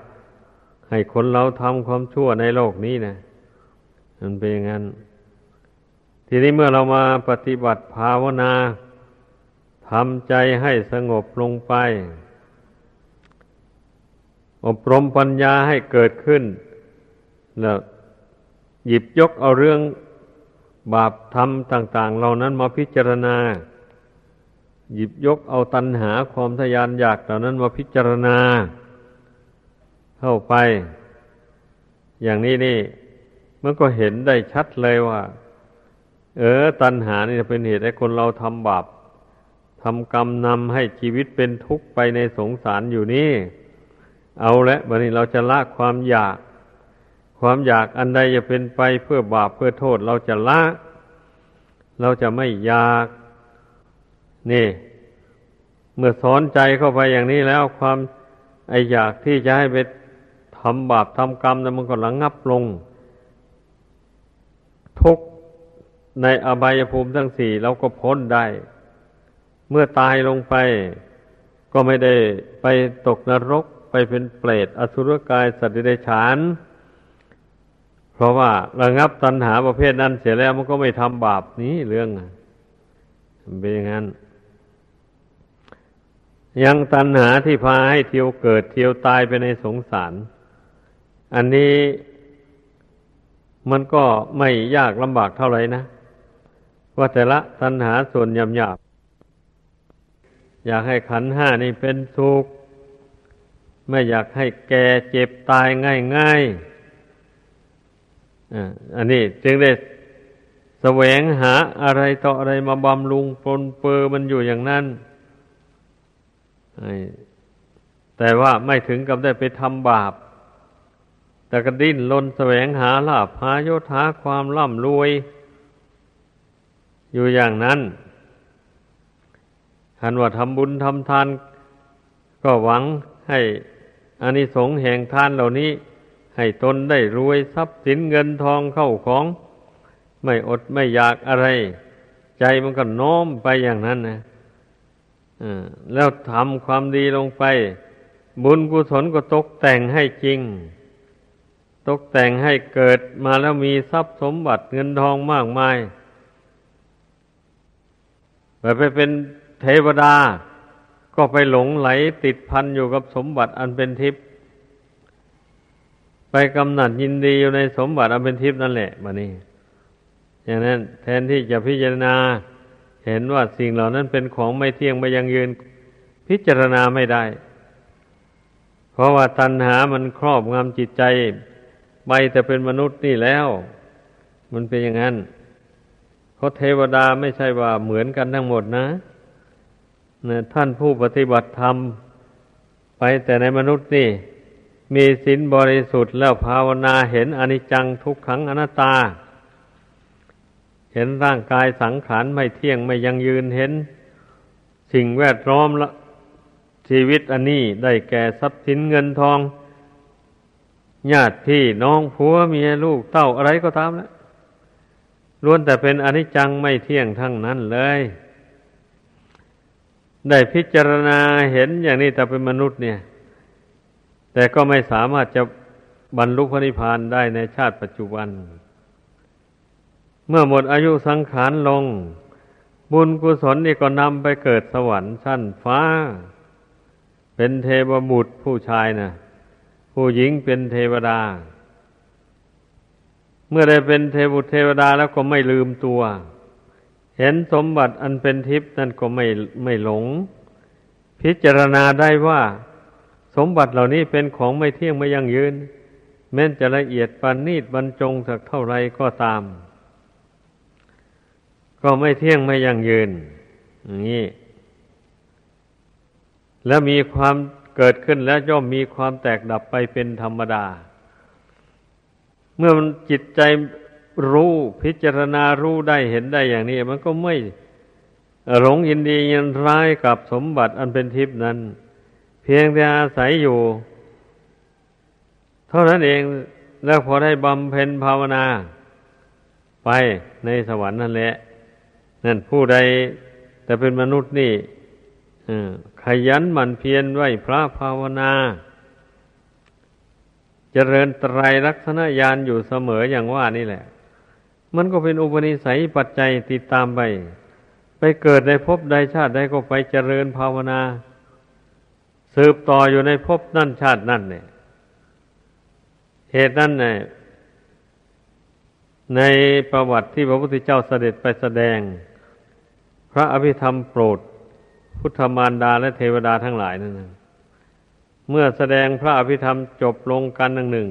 ให้คนเราทำความชั่วในโลกนี้นะมันเป็นอย่างนั้น ทีนี้เมื่อเรามาปฏิบัติภาวนาทำใจให้สงบลงไป อบรมปัญญาให้เกิดขึ้น แล้วหยิบยกเอาเรื่องบาปธรรมต่าง ๆ เหล่านั้นมาพิจารณา หยิบยกเอาตัณหาความทยานอยากเหล่านั้นมาพิจารณา เข้าไป อย่างนี้นี่ มันก็เห็นได้ชัดเลยว่า เออ ตัณหานี่เป็นเหตุให้คนเราทำบาปทำกรรมนำให้ชีวิตเป็นทุกข์ไปในสงสารอยู่นี่ เอาละบัดนี้เราจะละความอยาก ความอยากอันใดจะเป็นไปเพื่อบาปเพื่อโทษเราจะละ เราจะไม่อยาก นี่ เมื่อสอนใจเข้าไปอย่างนี้แล้วความไออยากที่จะให้ไป ทำบาปทำกรรมนั้นมันก็ระงงับลง ทุกในอบายภูมิทั้งสี่เราก็พ้นได้ เมื่อตายลงไป ก็ไม่ได้ไปตกนรกไปเป็นเปรตอสุรกายสัตว์เดรัจฉาน เพราะว่าระงับตัณหาประเภทนั้นเสียแล้วมันก็ไม่ทำบาปนี้เรื่องเป็นอย่างนั้น ยังตัณหาที่พาให้เที่ยวเกิดเที่ยวตายไปในสงสาร อันนี้มันก็ไม่ยากลำบากเท่าไหร่นะ ว่าแต่ละตัณหาส่วนยำหยาบอยากให้ขันห้านี่เป็นสุขไม่อยากให้แก่เจ็บตายง่ายง่ายอันนี้จึงได้แสวงหาอะไรต่ออะไรมาบำรุงปนเปื้อมันอยู่อย่างนั้นแต่ว่าไม่ถึงกับได้ไปทำบาป แต่ก็ดิ้นลนแสวงหาลาภหายศหาความร่ำรวย อยู่อย่างนั้นหันว่าทำบุญทำทาน ก็หวังให้อานิสงส์แห่งทานเหล่านี้ ให้ตนได้รวยทรัพย์สินเงินทองเข้าของ ไม่อดไม่อยากอะไร ใจมันก็โน้มไปอย่างนั้นนะแล้วทำความดีลงไป บุญกุศลก็ตกแต่งให้จริง ตกแต่งให้เกิดมาแล้วมีทรัพย์สมบัติเงินทองมากมายไปไปเป็นเทวดา ก็ไปหลงไหลติดพันอยู่กับสมบัติอันเป็นทิพย์ไปกำหนัดยินดีอยู่ในสมบัติอันเป็นทิพย์นั่นแหละมานี่อย่างนั้นแทนที่จะพิจารณา เห็นว่าสิ่งเหล่านั้นเป็นของไม่เที่ยงไม่ยังยืน พิจารณาไม่ได้ เพราะว่าตัณหามันครอบงำจิตใจ ไปแต่เป็นมนุษย์นี่แล้ว มันเป็นอย่างนั้นเพราะเทวดาไม่ใช่ว่าเหมือนกันทั้งหมดนะนะท่านผู้ปฏิบัติธรรม ไปแต่ในมนุษย์นี่ มีศีลบริสุทธิ์แล้วภาวนาเห็นอนิจจังทุกขังอนัตตา เห็นร่างกายสังขารไม่เที่ยงไม่ยังยืนเห็น สิ่งแวดล้อมละชีวิตอันนี้ได้แก่ทรัพย์สินเงินทอง ญาติพี่น้องผัวเมียลูกเต้าอะไรก็ตามแล้วล้วนแต่เป็นอนิจจังไม่เที่ยงทั้งนั้นเลย ได้พิจารณาเห็นอย่างนี้แต่เป็นมนุษย์เนี่ย แต่ก็ไม่สามารถจะบรรลุพระนิพพานได้ในชาติปัจจุบัน เมื่อหมดอายุสังขารลง บุญกุศลนี่ก็นำไปเกิดสวรรค์ชั้นฟ้า เป็นเทวบุตรผู้ชายนะ ผู้หญิงเป็นเทวดา เมื่อได้เป็นเทวบุตรเทวดาแล้วก็ไม่ลืมตัว เห็นสมบัติอันเป็นทิพย์นั่นก็ไม่ไม่หลง พิจารณาได้ว่าสมบัติเหล่านี้เป็นของไม่เที่ยงไม่ยั่งยืน แม้นจะละเอียดปานนีดบรรจงสักเท่าไรก็ตาม ก็ไม่เที่ยงไม่ยั่งยืนอย่างนี้แล้วมีความ เกิดขึ้นแล้วย่อมมีความแตกดับไปเป็นธรรมดา เมื่อมันจิตใจรู้พิจารณารู้ได้เห็นได้อย่างนี้ มันก็ไม่หลงยินดียินร้ายกับสมบัติอันเป็นทิพนั้น เพียงแต่อาศัยอยู่ เท่านั้นเองแล้วพอได้บำเพ็ญภาวนา ไปในสวรรค์นั่นแหละ นั่นผู้ใดแต่เป็นมนุษย์นี่ ขยันหมั่นเพียรไหวพระภาวนาจเจริญไตรลักษณญาณอยู่เสมออย่างว่านี่แหละ มันก็เป็นอุปนิสัยปัจจัยติดตามไป ไปเกิดในภพใดชาติใดก็ไปเจริญภาวนา สืบต่ออยู่ในภพนั่นชาตินั่นเนี่ย เหตุนั้นเนี่ยในประวัติที่พระพุทธเจ้าเสด็จไปแสดง พระอภิธรรมโปรด พุทธมารดาและเทวดาทั้งหลายนั่นเมื่อแสดงพระอภิธรรมจบลงกันหนึ่งหนึ่ง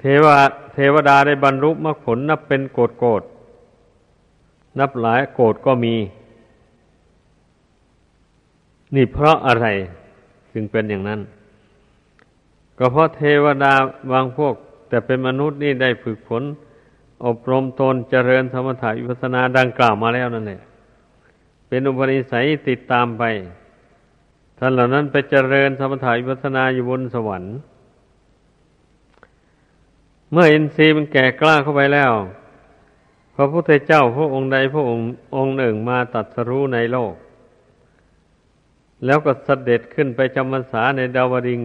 เทวาเทวดาได้บรรลุมรรคผลนับเป็นโกดโกดนับหลายโกดก็มี นี่เพราะอะไรจึงเป็นอย่างนั้น ก็เพราะเทวดาบางพวก แต่เป็นมนุษย์นี่ได้ฝึกฝนอบรมตนเจริญธรรมถาวิปัสนาดังกล่าวมาแล้วนั่นแหละ เป็นอุปนิสัยติดตามไป ท่านเหล่านั้นไปเจริญธรรมถาวิปัสนาอยู่บนสวรรค์ เมื่ออินทรีย์มันแก่กล้าเข้าไปแล้ว พระพุทธเจ้าพระองค์ใดพระองค์องค์หนึ่งมาตัดสรู้ในโลก แล้วก็เสด็จขึ้นไปจำพรรษาในดาวดิง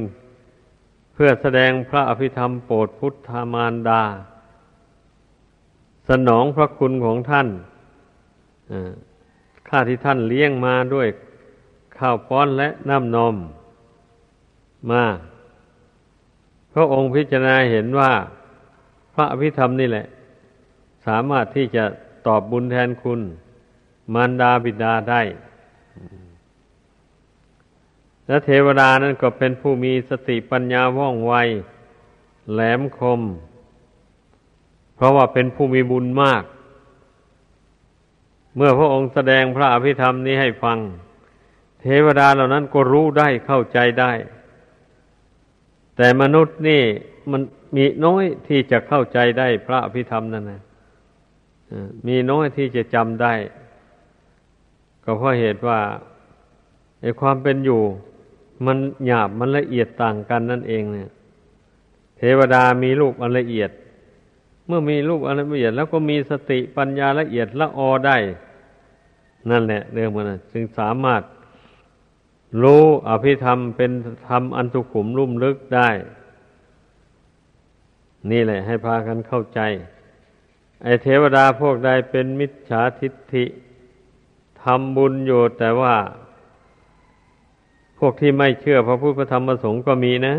เพื่อแสดงพระอภิธรรมโปรดพุทธามารดา สนองพระคุณของท่านาที่ท่านเลี้ยงมาด้วยข้าวป้อนและน้ำนมมาพระองค์พิจารณาเห็นว่าพระอภิธรรมนี่แหละ สามารถที่จะตอบบุญแทนคุณ มารดาบิดาได้ และเทวดานั้นก็เป็นผู้มีสติปัญญาว่องไว แหลมคม เพราะว่าเป็นผู้มีบุญมาก เมื่อพระองค์แสดงพระอภิธรรมนี้ให้ฟัง เทวดาเหล่านั้นก็รู้ได้เข้าใจได้ แต่มนุษย์นี่มันมีน้อยที่จะเข้าใจได้พระอภิธรรมนั่นนะมีน้อยที่จะจำได้ ก็เพราะเหตุว่าไอ้ความเป็นอยู่ มันหยาบมันละเอียดต่างกันนั่นเองเนี่ย เทวดามีรูปอันละเอียด เมื่อมีรูปอันละเอียด แล้วก็มีสติปัญญาละเอียดละออได้ นั่นแหละเรื่องมันจึงสามารถรู้อภิธรรมเป็นธรรมอันสุขุมลุ่มลึกได้ นี่แหละ ให้พากันเข้าใจ ไอเทวดาพวกใดเป็นมิจฉาทิฏฐิทำบุญอยู่แต่ว่า พวกที่ไม่เชื่อพระพุทธธรรมประสงค์ก็มีนะ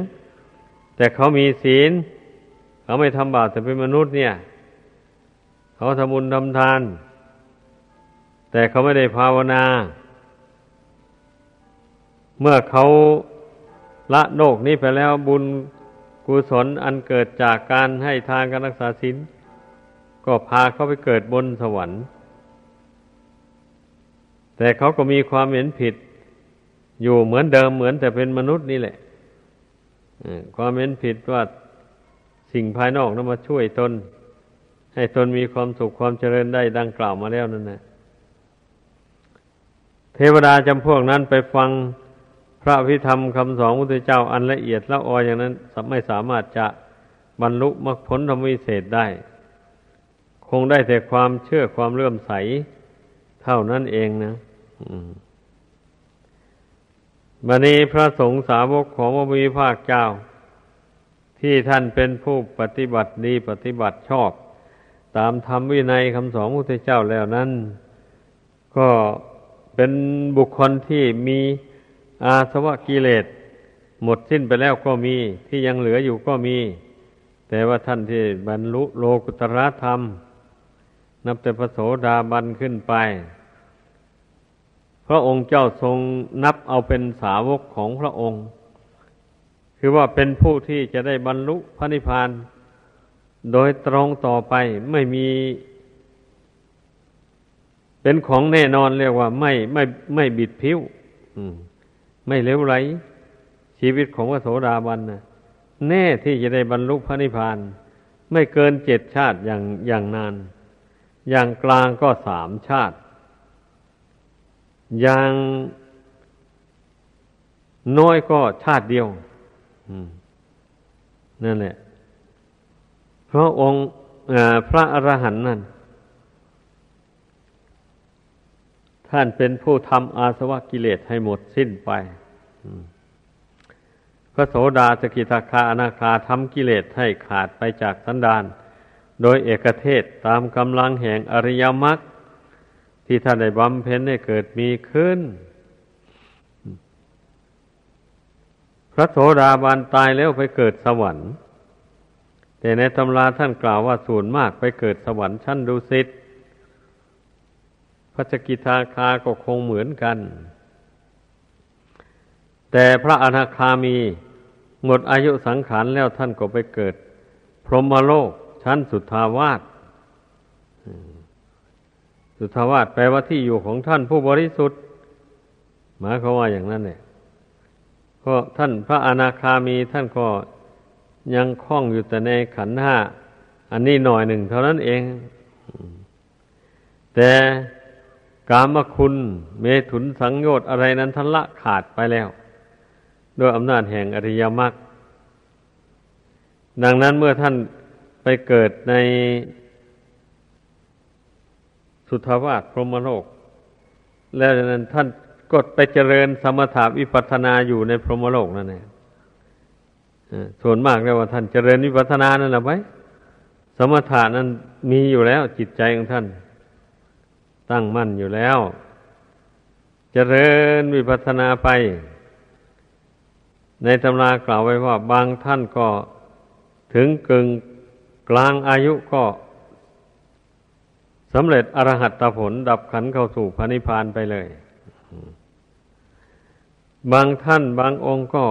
แต่เขามีศีล เขาไม่ทำบาปแต่เป็นมนุษย์เนี่ย เขาทำบุญทำทาน แต่เขาไม่ได้ภาวนา เมื่อเขาละโลกนี้ไปแล้วบุญกุศลอันเกิดจากการให้ทานการรักษาศีลก็พาเขาไปเกิดบนสวรรค์ แต่เขาก็มีความเห็นผิด อยู่เหมือนเดิมเหมือนแต่เป็นมนุษย์นี่แหละความเห็นผิดว่าสิ่งภายนอกนั้นมาช่วยตน ให้ตนมีความสุขความเจริญได้ดังกล่าวมาแล้วนั่นนะ เทวดาจำพวกนั้นไปฟังพระพิธรรมคำสอนพระพุทธเจ้าอันละเอียดละอออย่างนั้นไม่สามารถจะบรรลุมรรคผลธรรมวิเศษได้ คงได้แต่ความเชื่อความเลื่อมใส เท่านั้นเองนะบันนี้พระสงฆ์สาวกของพระมีภาคเจ้า ที่ท่านเป็นผู้ปฏิบัติดีปฏิบัติชอบ ตามธรรมวินัยคำสอนพระพุทธเจ้าแล้วนั้น ก็ เป็นบุคคลที่มีอาสวะกิเลสหมดสิ้นไปแล้วก็มีที่ยังเหลืออยู่ก็มี แต่ว่าท่านที่บรรลุโลกุตระธรรม นับแต่พระโสดาบันขึ้นไป พระองค์เจ้าทรงนับเอาเป็นสาวกของพระองค์ คือว่าเป็นผู้ที่จะได้บรรลุพระนิพพานโดยตรงต่อไปไม่มี เป็นของแน่นอนเรียกว่า ไม่ไม่ไม่บิดผิวไม่เลวไหล ชีวิตของพระโสดาบันนะแน่ที่จะได้บรรลุพระนิพพาน ไม่เกินเจ็ดชาติอย่างอย่างนาน อย่างกลางก็สามชาติ อย่างน้อยก็ชาติเดียวนั่นแหละ เพราะองค์พระอรหันต์นั่น ท่านเป็นผู้ทำอาสวะกิเลสให้หมดสิ้นไปพระโสดาสกิทาคาอนาคาทำกิเลสให้ขาดไปจากสันดาน โดยเอกเทศตามกำลังแห่งอริยมรรคที่ท่านได้บำเพ็ญให้เกิดมีขึ้น พระโสดาบันตายแล้วไปเกิดสวรรค์ แต่ในตำราท่านกล่าวว่าส่วนมากไปเกิดสวรรค์ชั้นดุสิต พระสกิทาคาก็คงเหมือนกัน แต่พระอนาคามีหมดอายุสังขารแล้วท่านก็ไปเกิด พรหมโลกชั้นสุทธาวาสสุทธาวาสแปลว่าที่อยู่ของท่านผู้บริสุทธิ์หมายควาว่าอย่างนั้นเนี่ยก็ท่านพระอนาคามีท่านก็ยังคล้องอยู่แต่ในขันห้าอันนี้หน่อยหนึ่งเท่านั้นเอง แต่ กามคุณ เมถุนสังโยชน์อะไรนั้นทันละขาดไปแล้ว ด้วยอำนาจแห่งอริยมรรคดังนั้นเมื่อท่านไปเกิดในสุทาวาสพรหมโลก แล้วนั้นท่านกดไปเจริญสมถะวิปัสสนาอยู่ในพรหมโลกนั่นเองส่วนมากเรียกว่าท่านเจริญวิปัสสนานั่นแหละไว้สมถะนั้นมีอยู่แล้วจิตใจของท่าน ตั้งมั่นอยู่แล้วเจริญวิปัสสนาไป ในตำรากล่าวไว้ว่าบางท่านก็ถึงกึ่งกลางอายุก็สำเร็จอรหัตตผล ดับขันเข้าสู่พระนิพพานไปเลย บางท่านบางองค์ก็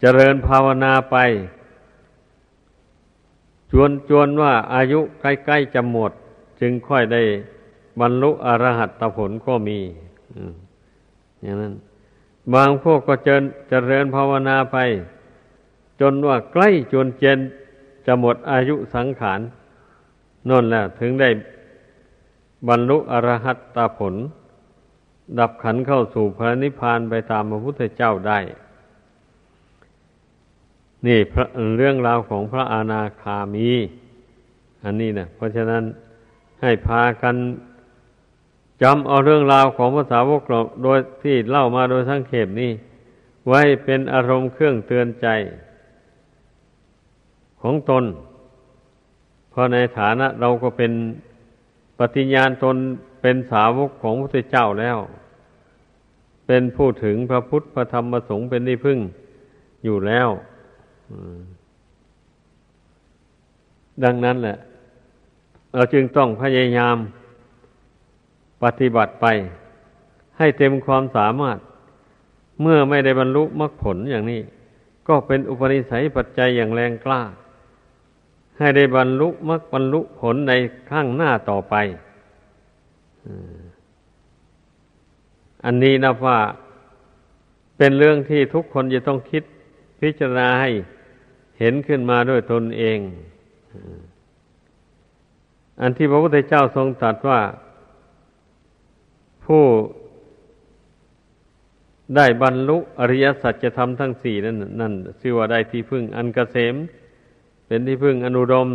เจริญภาวนาไป จวนจวนว่าอายุใกล้ ๆ จะหมด จึงค่อยได้บรรลุอรหัตตผลก็มีอย่างนั้น บางพวกก็เจริญเจริญภาวนาไป จนว่าใกล้จนเจนจะหมดอายุสังขารนั่นแหละถึงได้บรรลุอรหัตตผล ดับขันเข้าสู่พระนิพพานไปตามพระพุทธเจ้าได้ นี่เรื่องราวของพระอาณาคามี อันนี้นะเพราะฉะนั้น ให้พากันจำเอาเรื่องราวของภาษาวกเราโดยที่เล่ามาโดยทั้งเขบนี้ ไว้เป็นอารมณ์เครื่องเตือนใจ ของตน เพราะในฐานะเราก็เป็นปฏิญาณตนเป็นสาวกของพระพุทธเจ้าแล้ว เป็นผู้ถึงพระพุทธพระธรรมพระสงฆ์เป็นที่พึ่งอยู่แล้วดังนั้นแหละ เราจึงต้องพยายามปฏิบัติไป ให้เต็มความสามารถ เมื่อไม่ได้บรรลุมรรคผลอย่างนี้ ก็เป็นอุปนิสัยปัจจัยอย่างแรงกล้า ให้ได้บรรลุมรรคบรรลุผลในข้างหน้าต่อไปอันนี้นะว่าเป็นเรื่องที่ทุกคนจะต้องคิดพิจารณาให้เห็นขึ้นมาด้วยตนเอง อันที่พระพุทธเจ้าทรงตรัสว่า ผู้ได้บรรลุอริยสัจธรรมทั้งสี่นั่นนั่นชื่อว่าได้ที่พึ่งอันกเกษม เป็นที่พึ่งอนุดม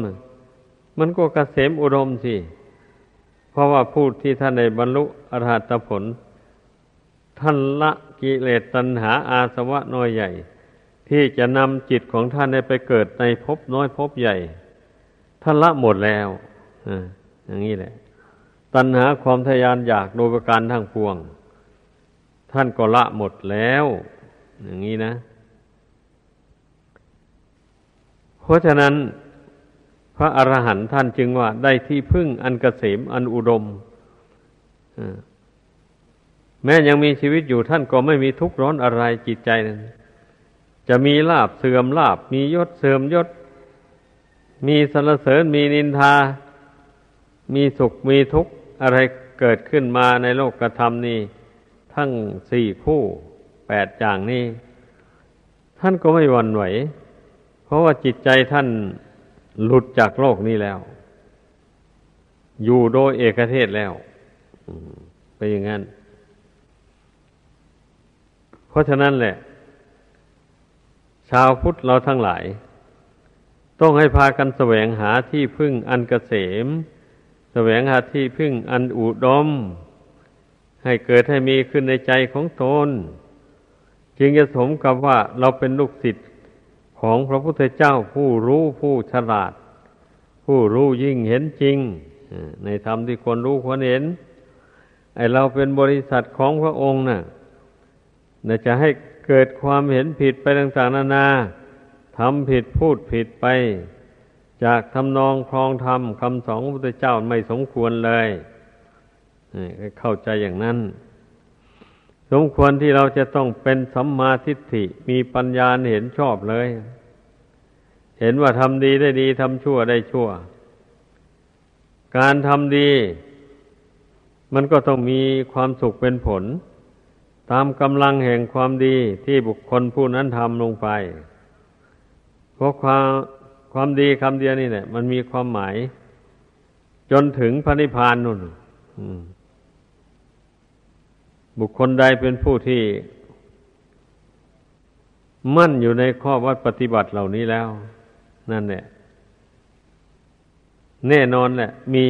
มันก็กเกษมอุดมสิเพราะว่าผู้ที่ท่านในบรรลุอรหัตผล ท่านละกิเลสตัณหาอาสวะน้อยใหญ่ ที่จะนำจิตของท่านไปเกิดในภพน้อยภพใหญ่ ท่านละหมดแล้ว อย่างนี้แหละ ตัณหาความทยานอยากโดยประการทั้งปวง ท่านก็ละหมดแล้ว อย่างนี้นะ เพราะฉะนั้นพระอรหันต์ท่านจึงว่าได้ที่พึ่งอันกเกษมอันอุดมแม้ยังมีชีวิตอยู่ท่านก็ไม่มีทุกข์ร้อนอะไรจิตใจนั้น จะมีลาบเสื่อมลาบ มียศเสื่อมยศ มีสรรเสริญมีนินทา มีสุขมีทุกข์อะไรเกิดขึ้นมาในโลกกระทำนี้ ทั้งสี่คู่แปดอย่างนี้ท่านก็ไม่หวั่นไหว เพราะว่าจิตใจท่านหลุดจากโลกนี้แล้ว อยู่โดยเอกเทศแล้วไปอย่างนั้น เพราะฉะนั้นแหละ ชาวพุทธเราทั้งหลาย ต้องให้พากันแสวงหาที่พึ่งอันกเกษม แสวงหาที่พึ่งอันอุดม ให้เกิดให้มีขึ้นในใจของตนจึงจะสมกับว่าเราเป็นลูกศิษย์ของพระพุทธเจ้าผู้รู้ผู้ฉลาด ผู้รู้ยิ่งเห็นจริง ในธรรมที่ควรรู้ควรเห็น ไอเราเป็นบริษัทของพระองค์นะ่ะจะให้เกิดความเห็นผิดไปต่างๆนานาทำผิดพูดผิดไป จากทำนองครองธรรมคำสอนพระพุทธเจ้าไม่สมควรเลยเข้าใจอย่างนั้น สมควรที่เราจะต้องเป็นสัมมาทิฏฐิมีปัญญาเห็นชอบเลย เห็นว่าทำดีได้ดีทำชั่วได้ชั่ว การทำดี มันก็ต้องมีความสุขเป็นผล ตามกำลังแห่งความดีที่บุคคลผู้นั้นทำลงไป เพราะความ ความดีคำเดียวนี่แหละมันมีความหมาย จนถึงพระนิพพานนู่นบุคคลใดเป็นผู้ที่ มั่นอยู่ในข้อวัดปฏิบัติเหล่านี้แล้ว นั่นแหละแน่นอนแหละ มี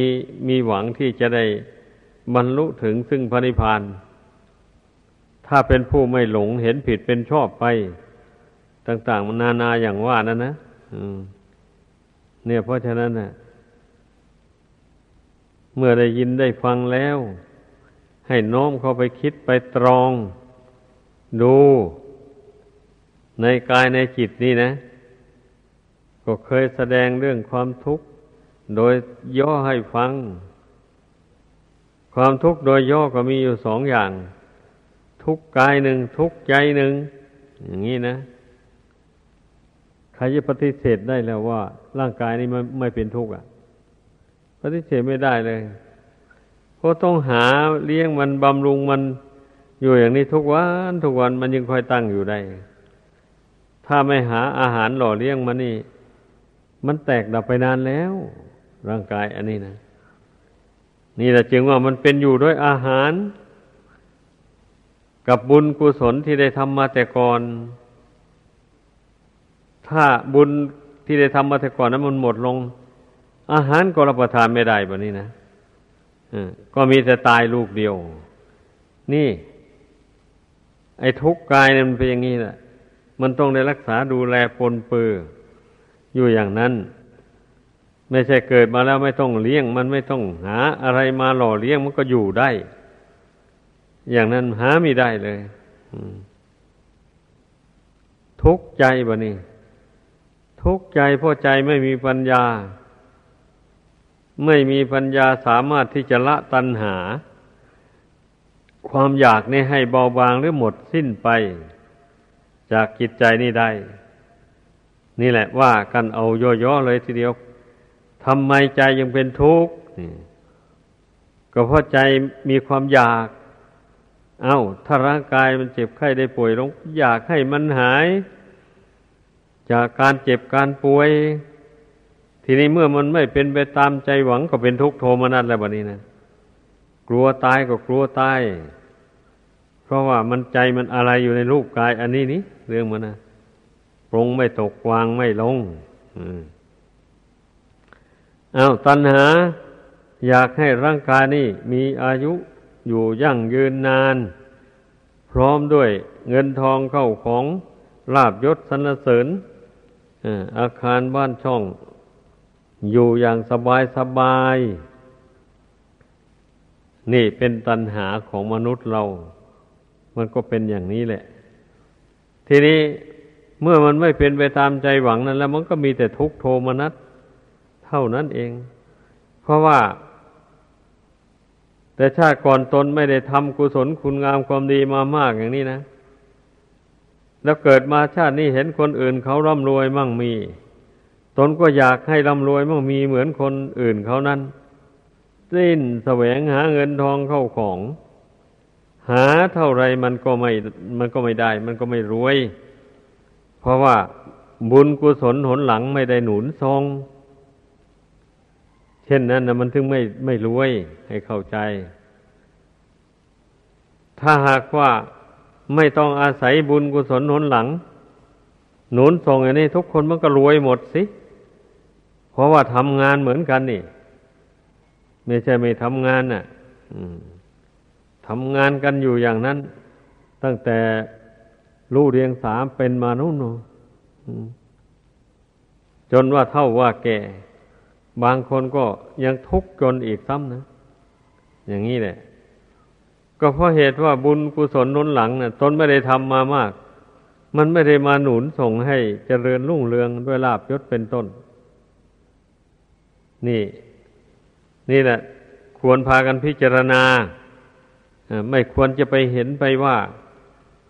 มีหวังที่จะได้บรรลุถึงซึ่งพระนิพพาน ถ้าเป็นผู้ไม่หลงเห็นผิดเป็นชอบไป ต่าง ๆ นานาอย่างว่านั่นนะอืม เนี่ยเพราะฉะนั้นนะเมื่อได้ยินได้ฟังแล้ว ให้น้อมเข้าไปคิดไปตรอง ดู ในกายในจิตนี่นะ ก็เคยแสดงเรื่องความทุกข์ โดยย่อให้ฟัง ความทุกข์โดยย่อก็มีอยู่สองอย่าง ทุกกายหนึ่งทุกใจหนึ่ง อย่างนี้นะ รจะปฏิเสธได้แล้วว่า ร่างกายนี้ไม่ไม่เป็นทุกข์อะ ปฏิเสธไม่ได้เลย เพราะต้องหาเลี้ยงมันบำรุงมันอยู่อย่างนี้ทุกวันทุกวันมันยังค่อยตั้งอยู่ได้ ถ้าไม่หาอาหารหล่อเลี้ยงมันนี่ มันแตกดับไปนานแล้ว ร่างกายอันนี้นะ นี่แหละจึงว่ามันเป็นอยู่ด้วยอาหาร กับบุญกุศลที่ได้ทำมาแต่ก่อน ถ้าบุญที่ได้ทำมาแต่ก่อนนั้นมันหมดลง อาหารก็รับประทานไม่ได้แบบนี้นะก็มีแต่ตายลูกเดียว นี่ ไอ้ทุกกายเนี่ยมันเป็นอย่างนี้แหละมันต้องได้รักษาดูแลปนเปื้ออยู่อย่างนั้น ไม่ใช่เกิดมาแล้วไม่ต้องเลี้ยง มันไม่ต้องหาอะไรมาหล่อเลี้ยงมันก็อยู่ได้ อย่างนั้นหาไม่ได้เลยทุกใจบะนี่ ทุกใจเพราะใจไม่มีปัญญา ไม่มีปัญญาสามารถที่จะละตัณหา ความอยากนี่ให้เบาบางหรือหมดสิ้นไป จากจิตใจนี่ได้ นี่แหละว่ากันเอาย่อๆเลยทีเดียวทำไมใจยังเป็นทุกข์ก็เพราะใจมีความอยาก เอา้า ถ้าร่างกายมันเจ็บไข้ได้ป่วยลง อยากให้มันหาย จากการเจ็บการป่วย ทีนี้เมื่อมันไม่เป็นไปตามใจหวังก็เป็นทุกข์โทมนัสแล้วบัดนี้นะกลัวตายก็กลัวตายเพราะว่ามันใจมันอะไรอยู่ในรูปกาย อันนี้นี่เรื่องมันนะปรงไม่ตกวางไม่ลงอ้าวตัณหา อยากให้ร่างกายนี่มีอายุอยู่ยั่งยืนนาน พร้อมด้วยเงินทองเข้าของลาบยศสรรเสริญ อาคารบ้านช่อง อยู่อย่างสบายสบาย นี่เป็นตัณหาของมนุษย์เรา มันก็เป็นอย่างนี้แหละ ทีนี้เมื่อมันไม่เป็นไปตามใจหวังนั้น แล้วมันก็มีแต่ทุกโทมนัสเท่านั้นเอง เพราะว่า แต่ชาติก่อนตนไม่ได้ทำกุศลคุณงามความดีมามากอย่างนี้นะ แล้วเกิดมาชาตินี้เห็นคนอื่นเขาร่ำรวยมั่งมี ตนก็อยากให้ร่ำรวยมั่งมีเหมือนคนอื่นเขานั้นสิ้นแสวงหาเงินทองเข้าของ หาเท่าไรมันก็ไม่ มันก็ไม่ได้ มันก็ไม่รวย เพราะว่าบุญกุศลหนหลังไม่ได้หนุนทรง เช่นนั้นนะมันถึงไม่ไม่รวยให้เข้าใจ ถ้าหากว่า ไม่ต้องอาศัยบุญกุศลหนุนหลัง หนุนทรงอย่างนี้ทุกคนมันก็รวยหมดสิ เพราะว่าทำงานเหมือนกันนี่ ไม่ใช่ไม่ทำงานน่ะทำงานกันอยู่อย่างนั้น ตั้งแต่ลูกเรียงสามเป็นมานุ่นจนว่าเท่าว่าแก่ บางคนก็ยังทุกข์จนอีกซ้ำนะ อย่างนี้แหละ ก็เพราะเหตุว่าบุญกุศลนุนหลังนะ่ะตนไม่ได้ทำมามาก มันไม่ได้มาหนุนส่งให้เจริญรุ่งเรืองด้วยลาบยศเป็นต้น นี่ นี่แหละ ควรพากันพิจารณาไม่ควรจะไปเห็นไปว่า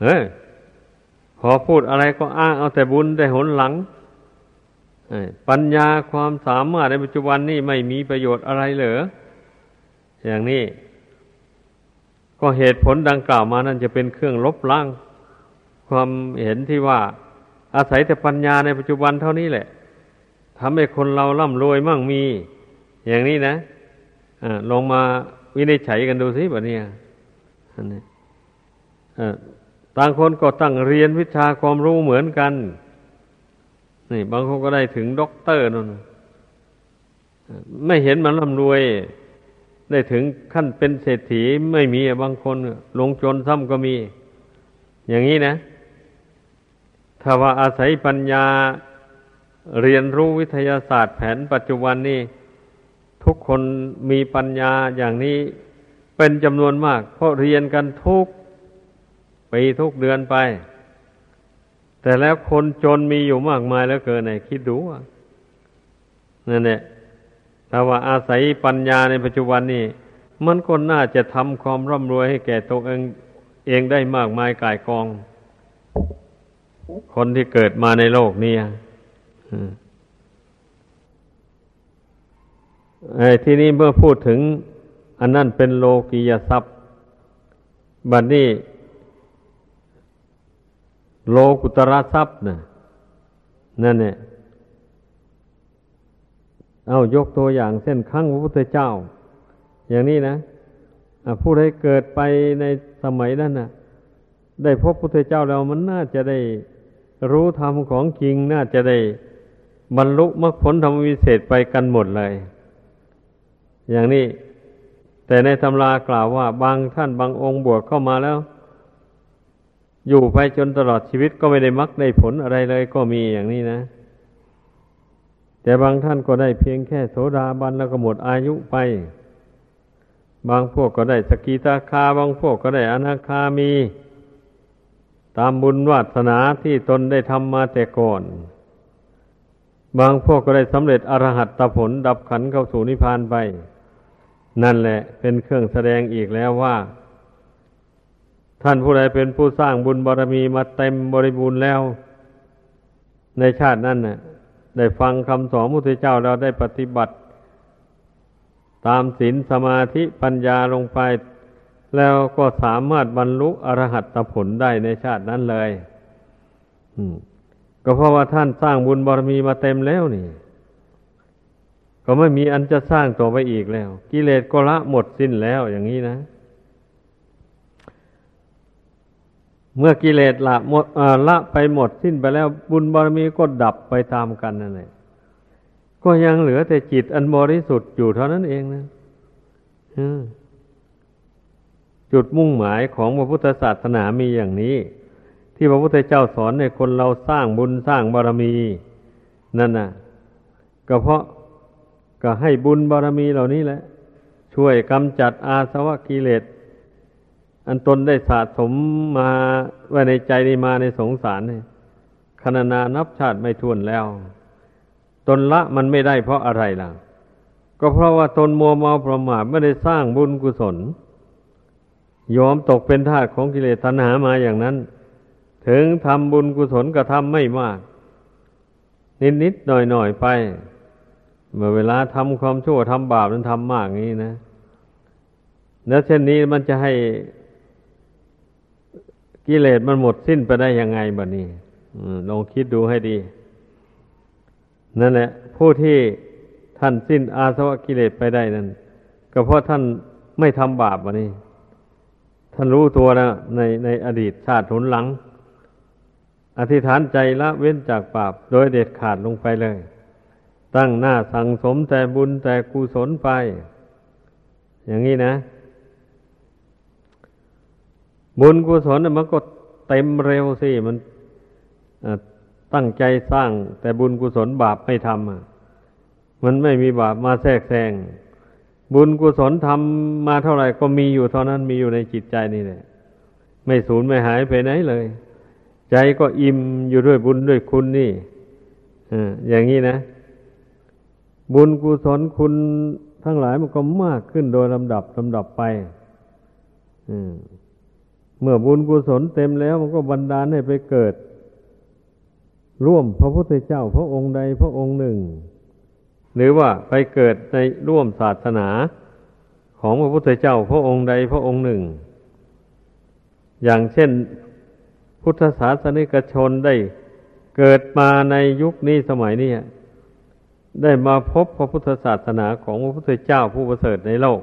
เฮ้ยพอพูดอะไรก็อ้างเอาแต่บุญแต่หนหลังปัญญาความสามารถในปัจจุบันนี่ไม่มีประโยชน์อะไรเหรออย่างนี้ ก็เหตุผลดังกล่าวมานั่นจะเป็นเครื่องลบล้าง ความเห็นที่ว่า อาศัยแต่ปัญญาในปัจจุบันเท่านี้แหละทำให้คนเราร่ำรวยมั่งมี อย่างนี้นะอลองมาวินิจฉัยกันดูสิแบบนี้อันนี้ต่างคนก็ตั้งเรียนวิชาความรู้เหมือนกัน นี่ บางคนก็ได้ถึงด็อกเตอร์นั่นไม่เห็นมันร่ำรวย ได้ถึงขั้นเป็นเศรษฐีไม่มีบางคนลงจนซ้ำก็มี อย่างนี้นะ ถ้าว่าอาศัยปัญญาเรียนรู้วิทยาศาสตร์แผนปัจจุบันนี่ทุกคนมีปัญญาอย่างนี้เป็นจำนวนมาก เพราะเรียนกันทุกปีทุกเดือนไป แต่แล้วคนจนมีอยู่มากมายแล้วเกินไหนคิดดูนั่นแหละ ถ้าว่าอาศัยปัญญาในปัจจุบันนี่มันก็น่าจะทำความร่ำรวยให้แก่ตัวเองเองได้มากมายกายกอง คนที่เกิดมาในโลกนี้ไอ้ที่นี้เมื่อพูดถึง อันนั้นเป็นโลกียทรัพย์ บัดนี้ โลกุตระทรัพย์นะนั่นเนี่ย เอายกตัวอย่างเส้นครั้งพระพุทธเจ้า อย่างนี้นะผู้ใดเกิดไปในสมัยนั้นนะได้พบพุทธเจ้าแล้วมันน่าจะได้รู้ธรรมของจริงน่าจะได้บรรลุมรรคผลธรรมวิเศษไปกันหมดเลย อย่างนี้ แต่ในตำรากล่าวว่าบางท่านบางองค์บวชเข้ามาแล้ว อยู่ไปจนตลอดชีวิตก็ไม่ได้มรรคได้ผลอะไรเลยก็มีอย่างนี้นะ แต่บางท่านก็ได้เพียงแค่โสดาบันแล้วก็หมดอายุไป บางพวกก็ได้สกิทาคา บางพวกก็ได้อนาคามี ตามบุญวาสนาที่ตนได้ทำมาแต่ก่อน บางพวกก็ได้สำเร็จอรหัตตผลดับขันเข้าสู่นิพพานไป นั่นแหละเป็นเครื่องแสดงอีกแล้วว่า ท่านผู้ใดเป็นผู้สร้างบุญบารรมีมาเต็มบริบูรณ์แล้ว ในชาตินั้นน่ะ ได้ฟังคำสอนพระพุทธเจ้าเราได้ปฏิบัติ ตามศีลสมาธิปัญญาลงไป แล้วก็สามารถบรรลุอรหัตผลได้ในชาตินั้นเลยก็เพราะว่าท่านสร้างบุญบารมีมาเต็มแล้วนี่ ก็ไม่มีอันจะสร้างต่อไปอีกแล้ว กิเลสก็ละหมดสิ้นแล้วอย่างนี้นะ เมื่อกิเลสละหมดละไปหมดสิ้นไปแล้วบุญบารมีก็ดับไปตามกันนั่นแหละก็ยังเหลือแต่จิตอันบริสุทธิ์อยู่เท่านั้นเองนะจุดมุ่งหมายของพระพุทธศาสนามีอย่างนี้ ที่พระพุทธเจ้าสอนในคนเราสร้างบุญสร้างบารมีนั่นน่ะ ก็เพราะก็ให้บุญบารมีเหล่านี้แหละ ช่วยกำจัดอาสวะกิเลส อันตนได้สะสมมาไว้ในใจนี้มาในสงสารเนี่ยขณนานับชาติไม่ทวนแล้ว ตนละมันไม่ได้เพราะอะไรล่ะ ก็เพราะว่าตนมัวเมาประมาทไม่ได้สร้างบุญกุศล ยอมตกเป็นทาสของกิเลสตัณหามาอย่างนั้น ถึงทำบุญกุศลก็ทำไม่มาก นิดนิดหน่อยหน่อยไป เมื่อเวลาทำความชั่วทำบาปนั้นทำมากงี้นะ แล้วเช่นนี้มันจะให้ กิเลสมันหมดสิ้นไปได้ยังไงบัดนี้ลองคิดดูให้ดี นั่นแหละ ผู้ที่ท่านสิ้นอาสวะกิเลสไปได้นั้นก็เพราะท่านไม่ทำบาปบัดนี้ ท่านรู้ตัวแล้วในในอดีตชาติหนหลัง อธิษฐานใจละเว้นจากบาป โดยเด็ดขาดลงไปเลย ตั้งหน้าสั่งสมแต่บุญแต่กุศลไป อย่างนี้นะ บุญกุศลมันก็เต็มเร็วสิมันตั้งใจสร้าง แต่บุญกุศลบาปไม่ทำมันไม่มีบาปมาแทรกแซงบุญกุศลทำมาเท่าไหร่ก็มีอยู่เท่านั้นมีอยู่ในจิตใจนี่แหละไม่สูญไม่หายไปไหนเลย ใจก็อิ่มอยู่ด้วยบุญด้วยคุณนี่อย่างนี้นะ บุญกุศลคุณทั้งหลายมันก็มากขึ้นโดยลำดับลำดับไป อืม เมื่อบุญกุศลเต็มแล้วมันก็บันดาลให้ไปเกิด ร่วมพระพุทธเจ้าพระองค์ใดพระองค์หนึ่ง หรือว่าไปเกิดในร่วมศาสนาของพระพุทธเจ้าพระองค์ใดพระองค์หนึ่ง อย่างเช่น พุทธศาสนิกชนได้เกิดมาในยุคนี้สมัยนี้ได้มาพบพระพุทธศาสนาของพระพุทธเจ้าผู้ประเสริฐในโลก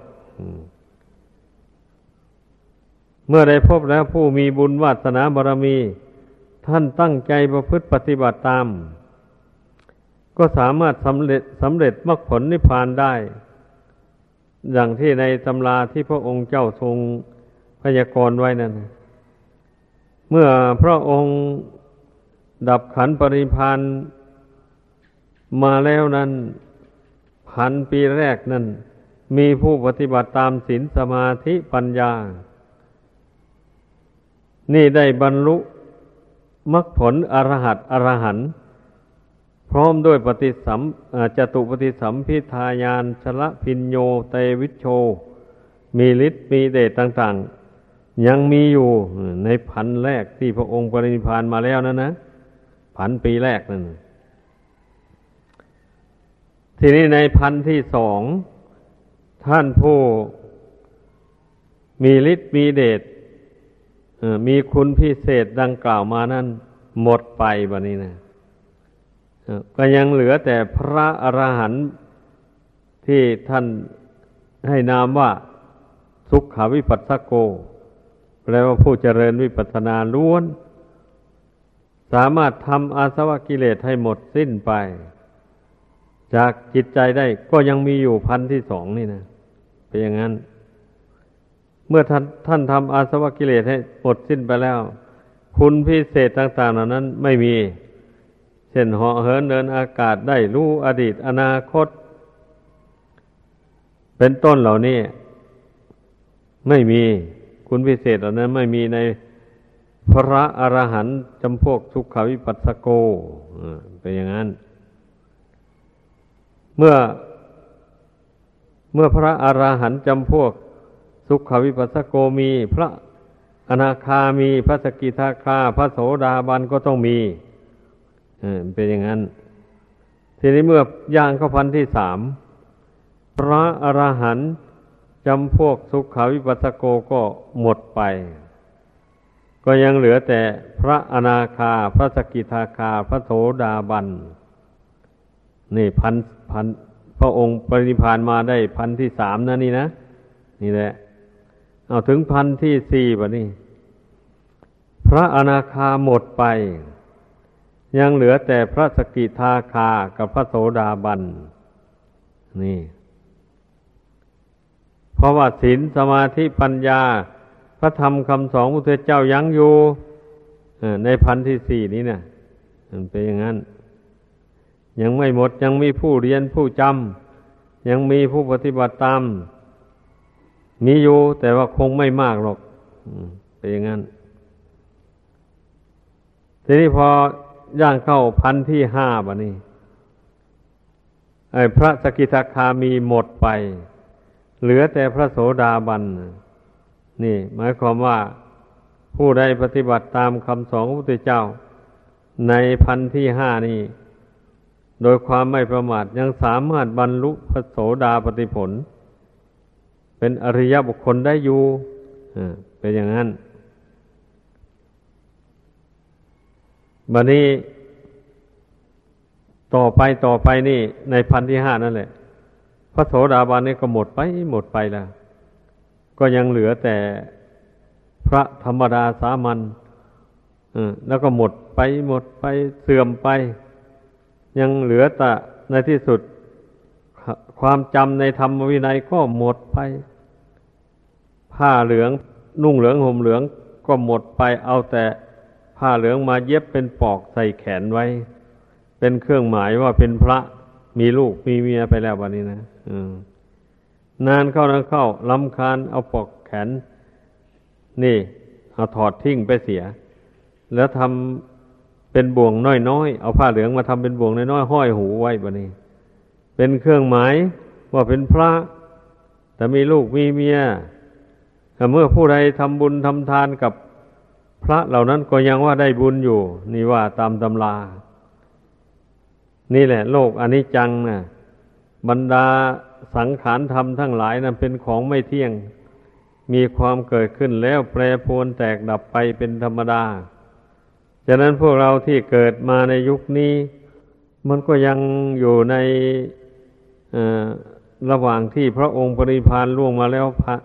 เมื่อได้พบแล้วผู้มีบุญวาสนาบารมี ท่านตั้งใจประพฤติปฏิบัติตาม ก็สามารถสำเร็จสำเร็จมรรคผลนิพพานได้ อย่างที่ในตำราที่พระองค์เจ้าทรงพยากรณ์ไว้นั่นเมื่อพระองค์ดับขันปริพานมาแล้วนั้นพันปีแรกนั้น มีผู้ปฏิบัติตามศีลสมาธิปัญญา นี่ได้บรรลุมรรคผลอรหัตอรหันต์พร้อมด้วยปฏิสัมจตุปฏิสัมพิทายานชละพินโยเตวิชโช มีฤทธิ์มีเดชต่างๆ ยังมีอยู่ในพันแรกที่พระองค์ปรินิพานมาแล้วนั่นนะพันปีแรกนั่นทีนี้ในพันที่สอง ท่านผู้มีฤทธิ์มีเดช มีคุณพิเศษดังกล่าวมานั้นหมดไปบะนี้นะก็ยังเหลือแต่พระอรหันต์ที่ท่านให้นามว่าสุขวิปัสสโก แปลว่าผู้เจริญวิปัสนาล้วน สามารถทำอาสวะกิเลสให้หมดสิ้นไป จากจิตใจได้ก็ยังมีอยู่พันที่สองนี่นะเป็นอย่างนั้น เมื่อท่านท่านทำอาสวะกิเลสให้หมดสิ้นไปแล้ว คุณพิเศษต่างๆเหล่านั้นไม่มี เช่นเหาะเหินเดินอากาศได้รู้อดีตอนาคต เป็นต้นเหล่านี้ ไม่มีคุณพิเศษเหล่านั้นไม่มีในพระอรหันต์จำพวกสุขวิปัสสโกเป็นอย่างนั้น เมื่อเมื่อพระอรหันต์จำพวก สุขวิปัสสโกมี พระอนาคามี พระสกิทาคา พระโสดาบันก็ต้องมีเป็นอย่างนั้น ทีนี้เมื่อย่างเข้าพันที่สามพระอรหันต์จำพวกสุขวิปัสสโกก็หมดไป ก็ยังเหลือแต่พระอนาคา พระสกิทาคา พระโสดาบัน นี่พันพันพระองค์ปรินิพานมาได้พันที่สามนะนี่นะ นี่แหละ เอาถึงพันที่สี่ปะนี่พระอนาคาหมดไป ยังเหลือแต่พระสกิทาคากับพระโสดาบัน นี่ เพราะว่าศีลสมาธิปัญญา พระธรรมคำสองพระเจ้ายังอยู่ในพันที่สี่นี้เนะมันเป็นอย่างนั้น ยังไม่หมดยังมีผู้เรียนผู้จำยังมีผู้ปฏิบัติตาม มีอยู่แต่ว่าคงไม่มากหรอกเป็นอย่างนั้น ทีนี้พอย่างเข้าพันที่ห้าบะนี่ไอ้พระสกิทาคามีหมดไป เหลือแต่พระโสดาบัน นี่ หมายความว่าผู้ใดปฏิบัติตามคำสอนของพระพุทธเจ้า ในพันที่ห้านี้โดยความไม่ประมาทยังสามารถบรรลุพระโสดาปฏิผล เป็นอริยบุคคลได้อยู่เป็นอย่างนั้นบันนี้ต่อไปต่อไปนี่ ในพันที่ห้านั่นแหละ พระโสดาบันนี่ก็หมดไปหมดไปแล้ว ก็ยังเหลือแต่พระธรรมดาสามัญแล้วก็หมดไปหมดไปเสื่อมไป ยังเหลือแต่ในที่สุดความจำในธรรมวินัยก็หมดไป ผ้าเหลืองนุ่งเหลืองห่มเหลืองก็หมดไปเอาแต่ผ้าเหลืองมาเย็บเป็นปอกใส่แขนไว้ เป็นเครื่องหมายว่าเป็นพระมีลูกมีเมียไปแล้ววันนี้นะนานเข้านานเข้าลำคาญเอาปอกแขน นี่เอาถอดทิ้งไปเสีย แล้วทำเป็นบ่วงน้อยๆเอาผ้าเหลืองมาทำเป็นบ่วงน้อยๆห้อยหูไว้บันนี้ เป็นเครื่องหมายว่าเป็นพระ แต่มีลูกมีเมีย เมื่อผู้ใดทำบุญทำทานกับพระเหล่านั้นก็ยังว่าได้บุญอยู่ นี่ว่าตามตำรา นี่แหละ โลกอนิจจังนะบรรดาสังขารธรรมทั้งหลายนะั้นเป็นของไม่เที่ยง มีความเกิดขึ้นแล้วแปรปรวนแตกดับไปเป็นธรรมดาฉะนั้นพวกเราที่เกิดมาในยุคนี้ มันก็ยังอยู่ในระหว่างที่พระองค์ปริพานล่วงมาแล้วพั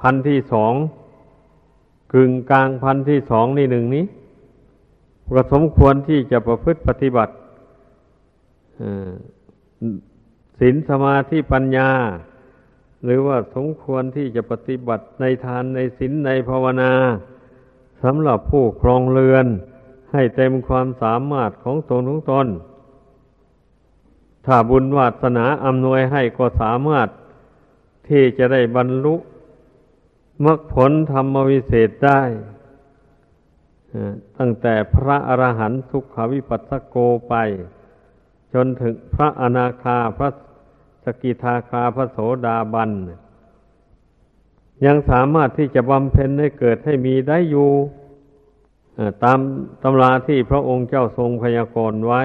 พันที่สองกึ่งกลางพันที่สองนี่หนึ่งนี้ก็สมควรที่จะประพฤติปฏิบัติศีลสมาธิปัญญา หรือว่าสมควรที่จะปฏิบัติในทานในศีลในภาวนาสำหรับผู้ครองเรือน ให้เต็มความสามารถของตนของตน ถ้าบุญวาสนาอำนวยให้ก็สามารถที่จะได้บรรลุ มรรคผลธรรมวิเศษได้ ตั้งแต่พระอรหันต์สุขวิปัสสโกไป จนถึงพระอนาคาพระสกิทาคาพระโสดาบัน ยังสามารถที่จะบำเพ็ญให้เกิดให้มีได้อยู่ตามตำราที่พระองค์เจ้าทรงพยากรณ์ไว้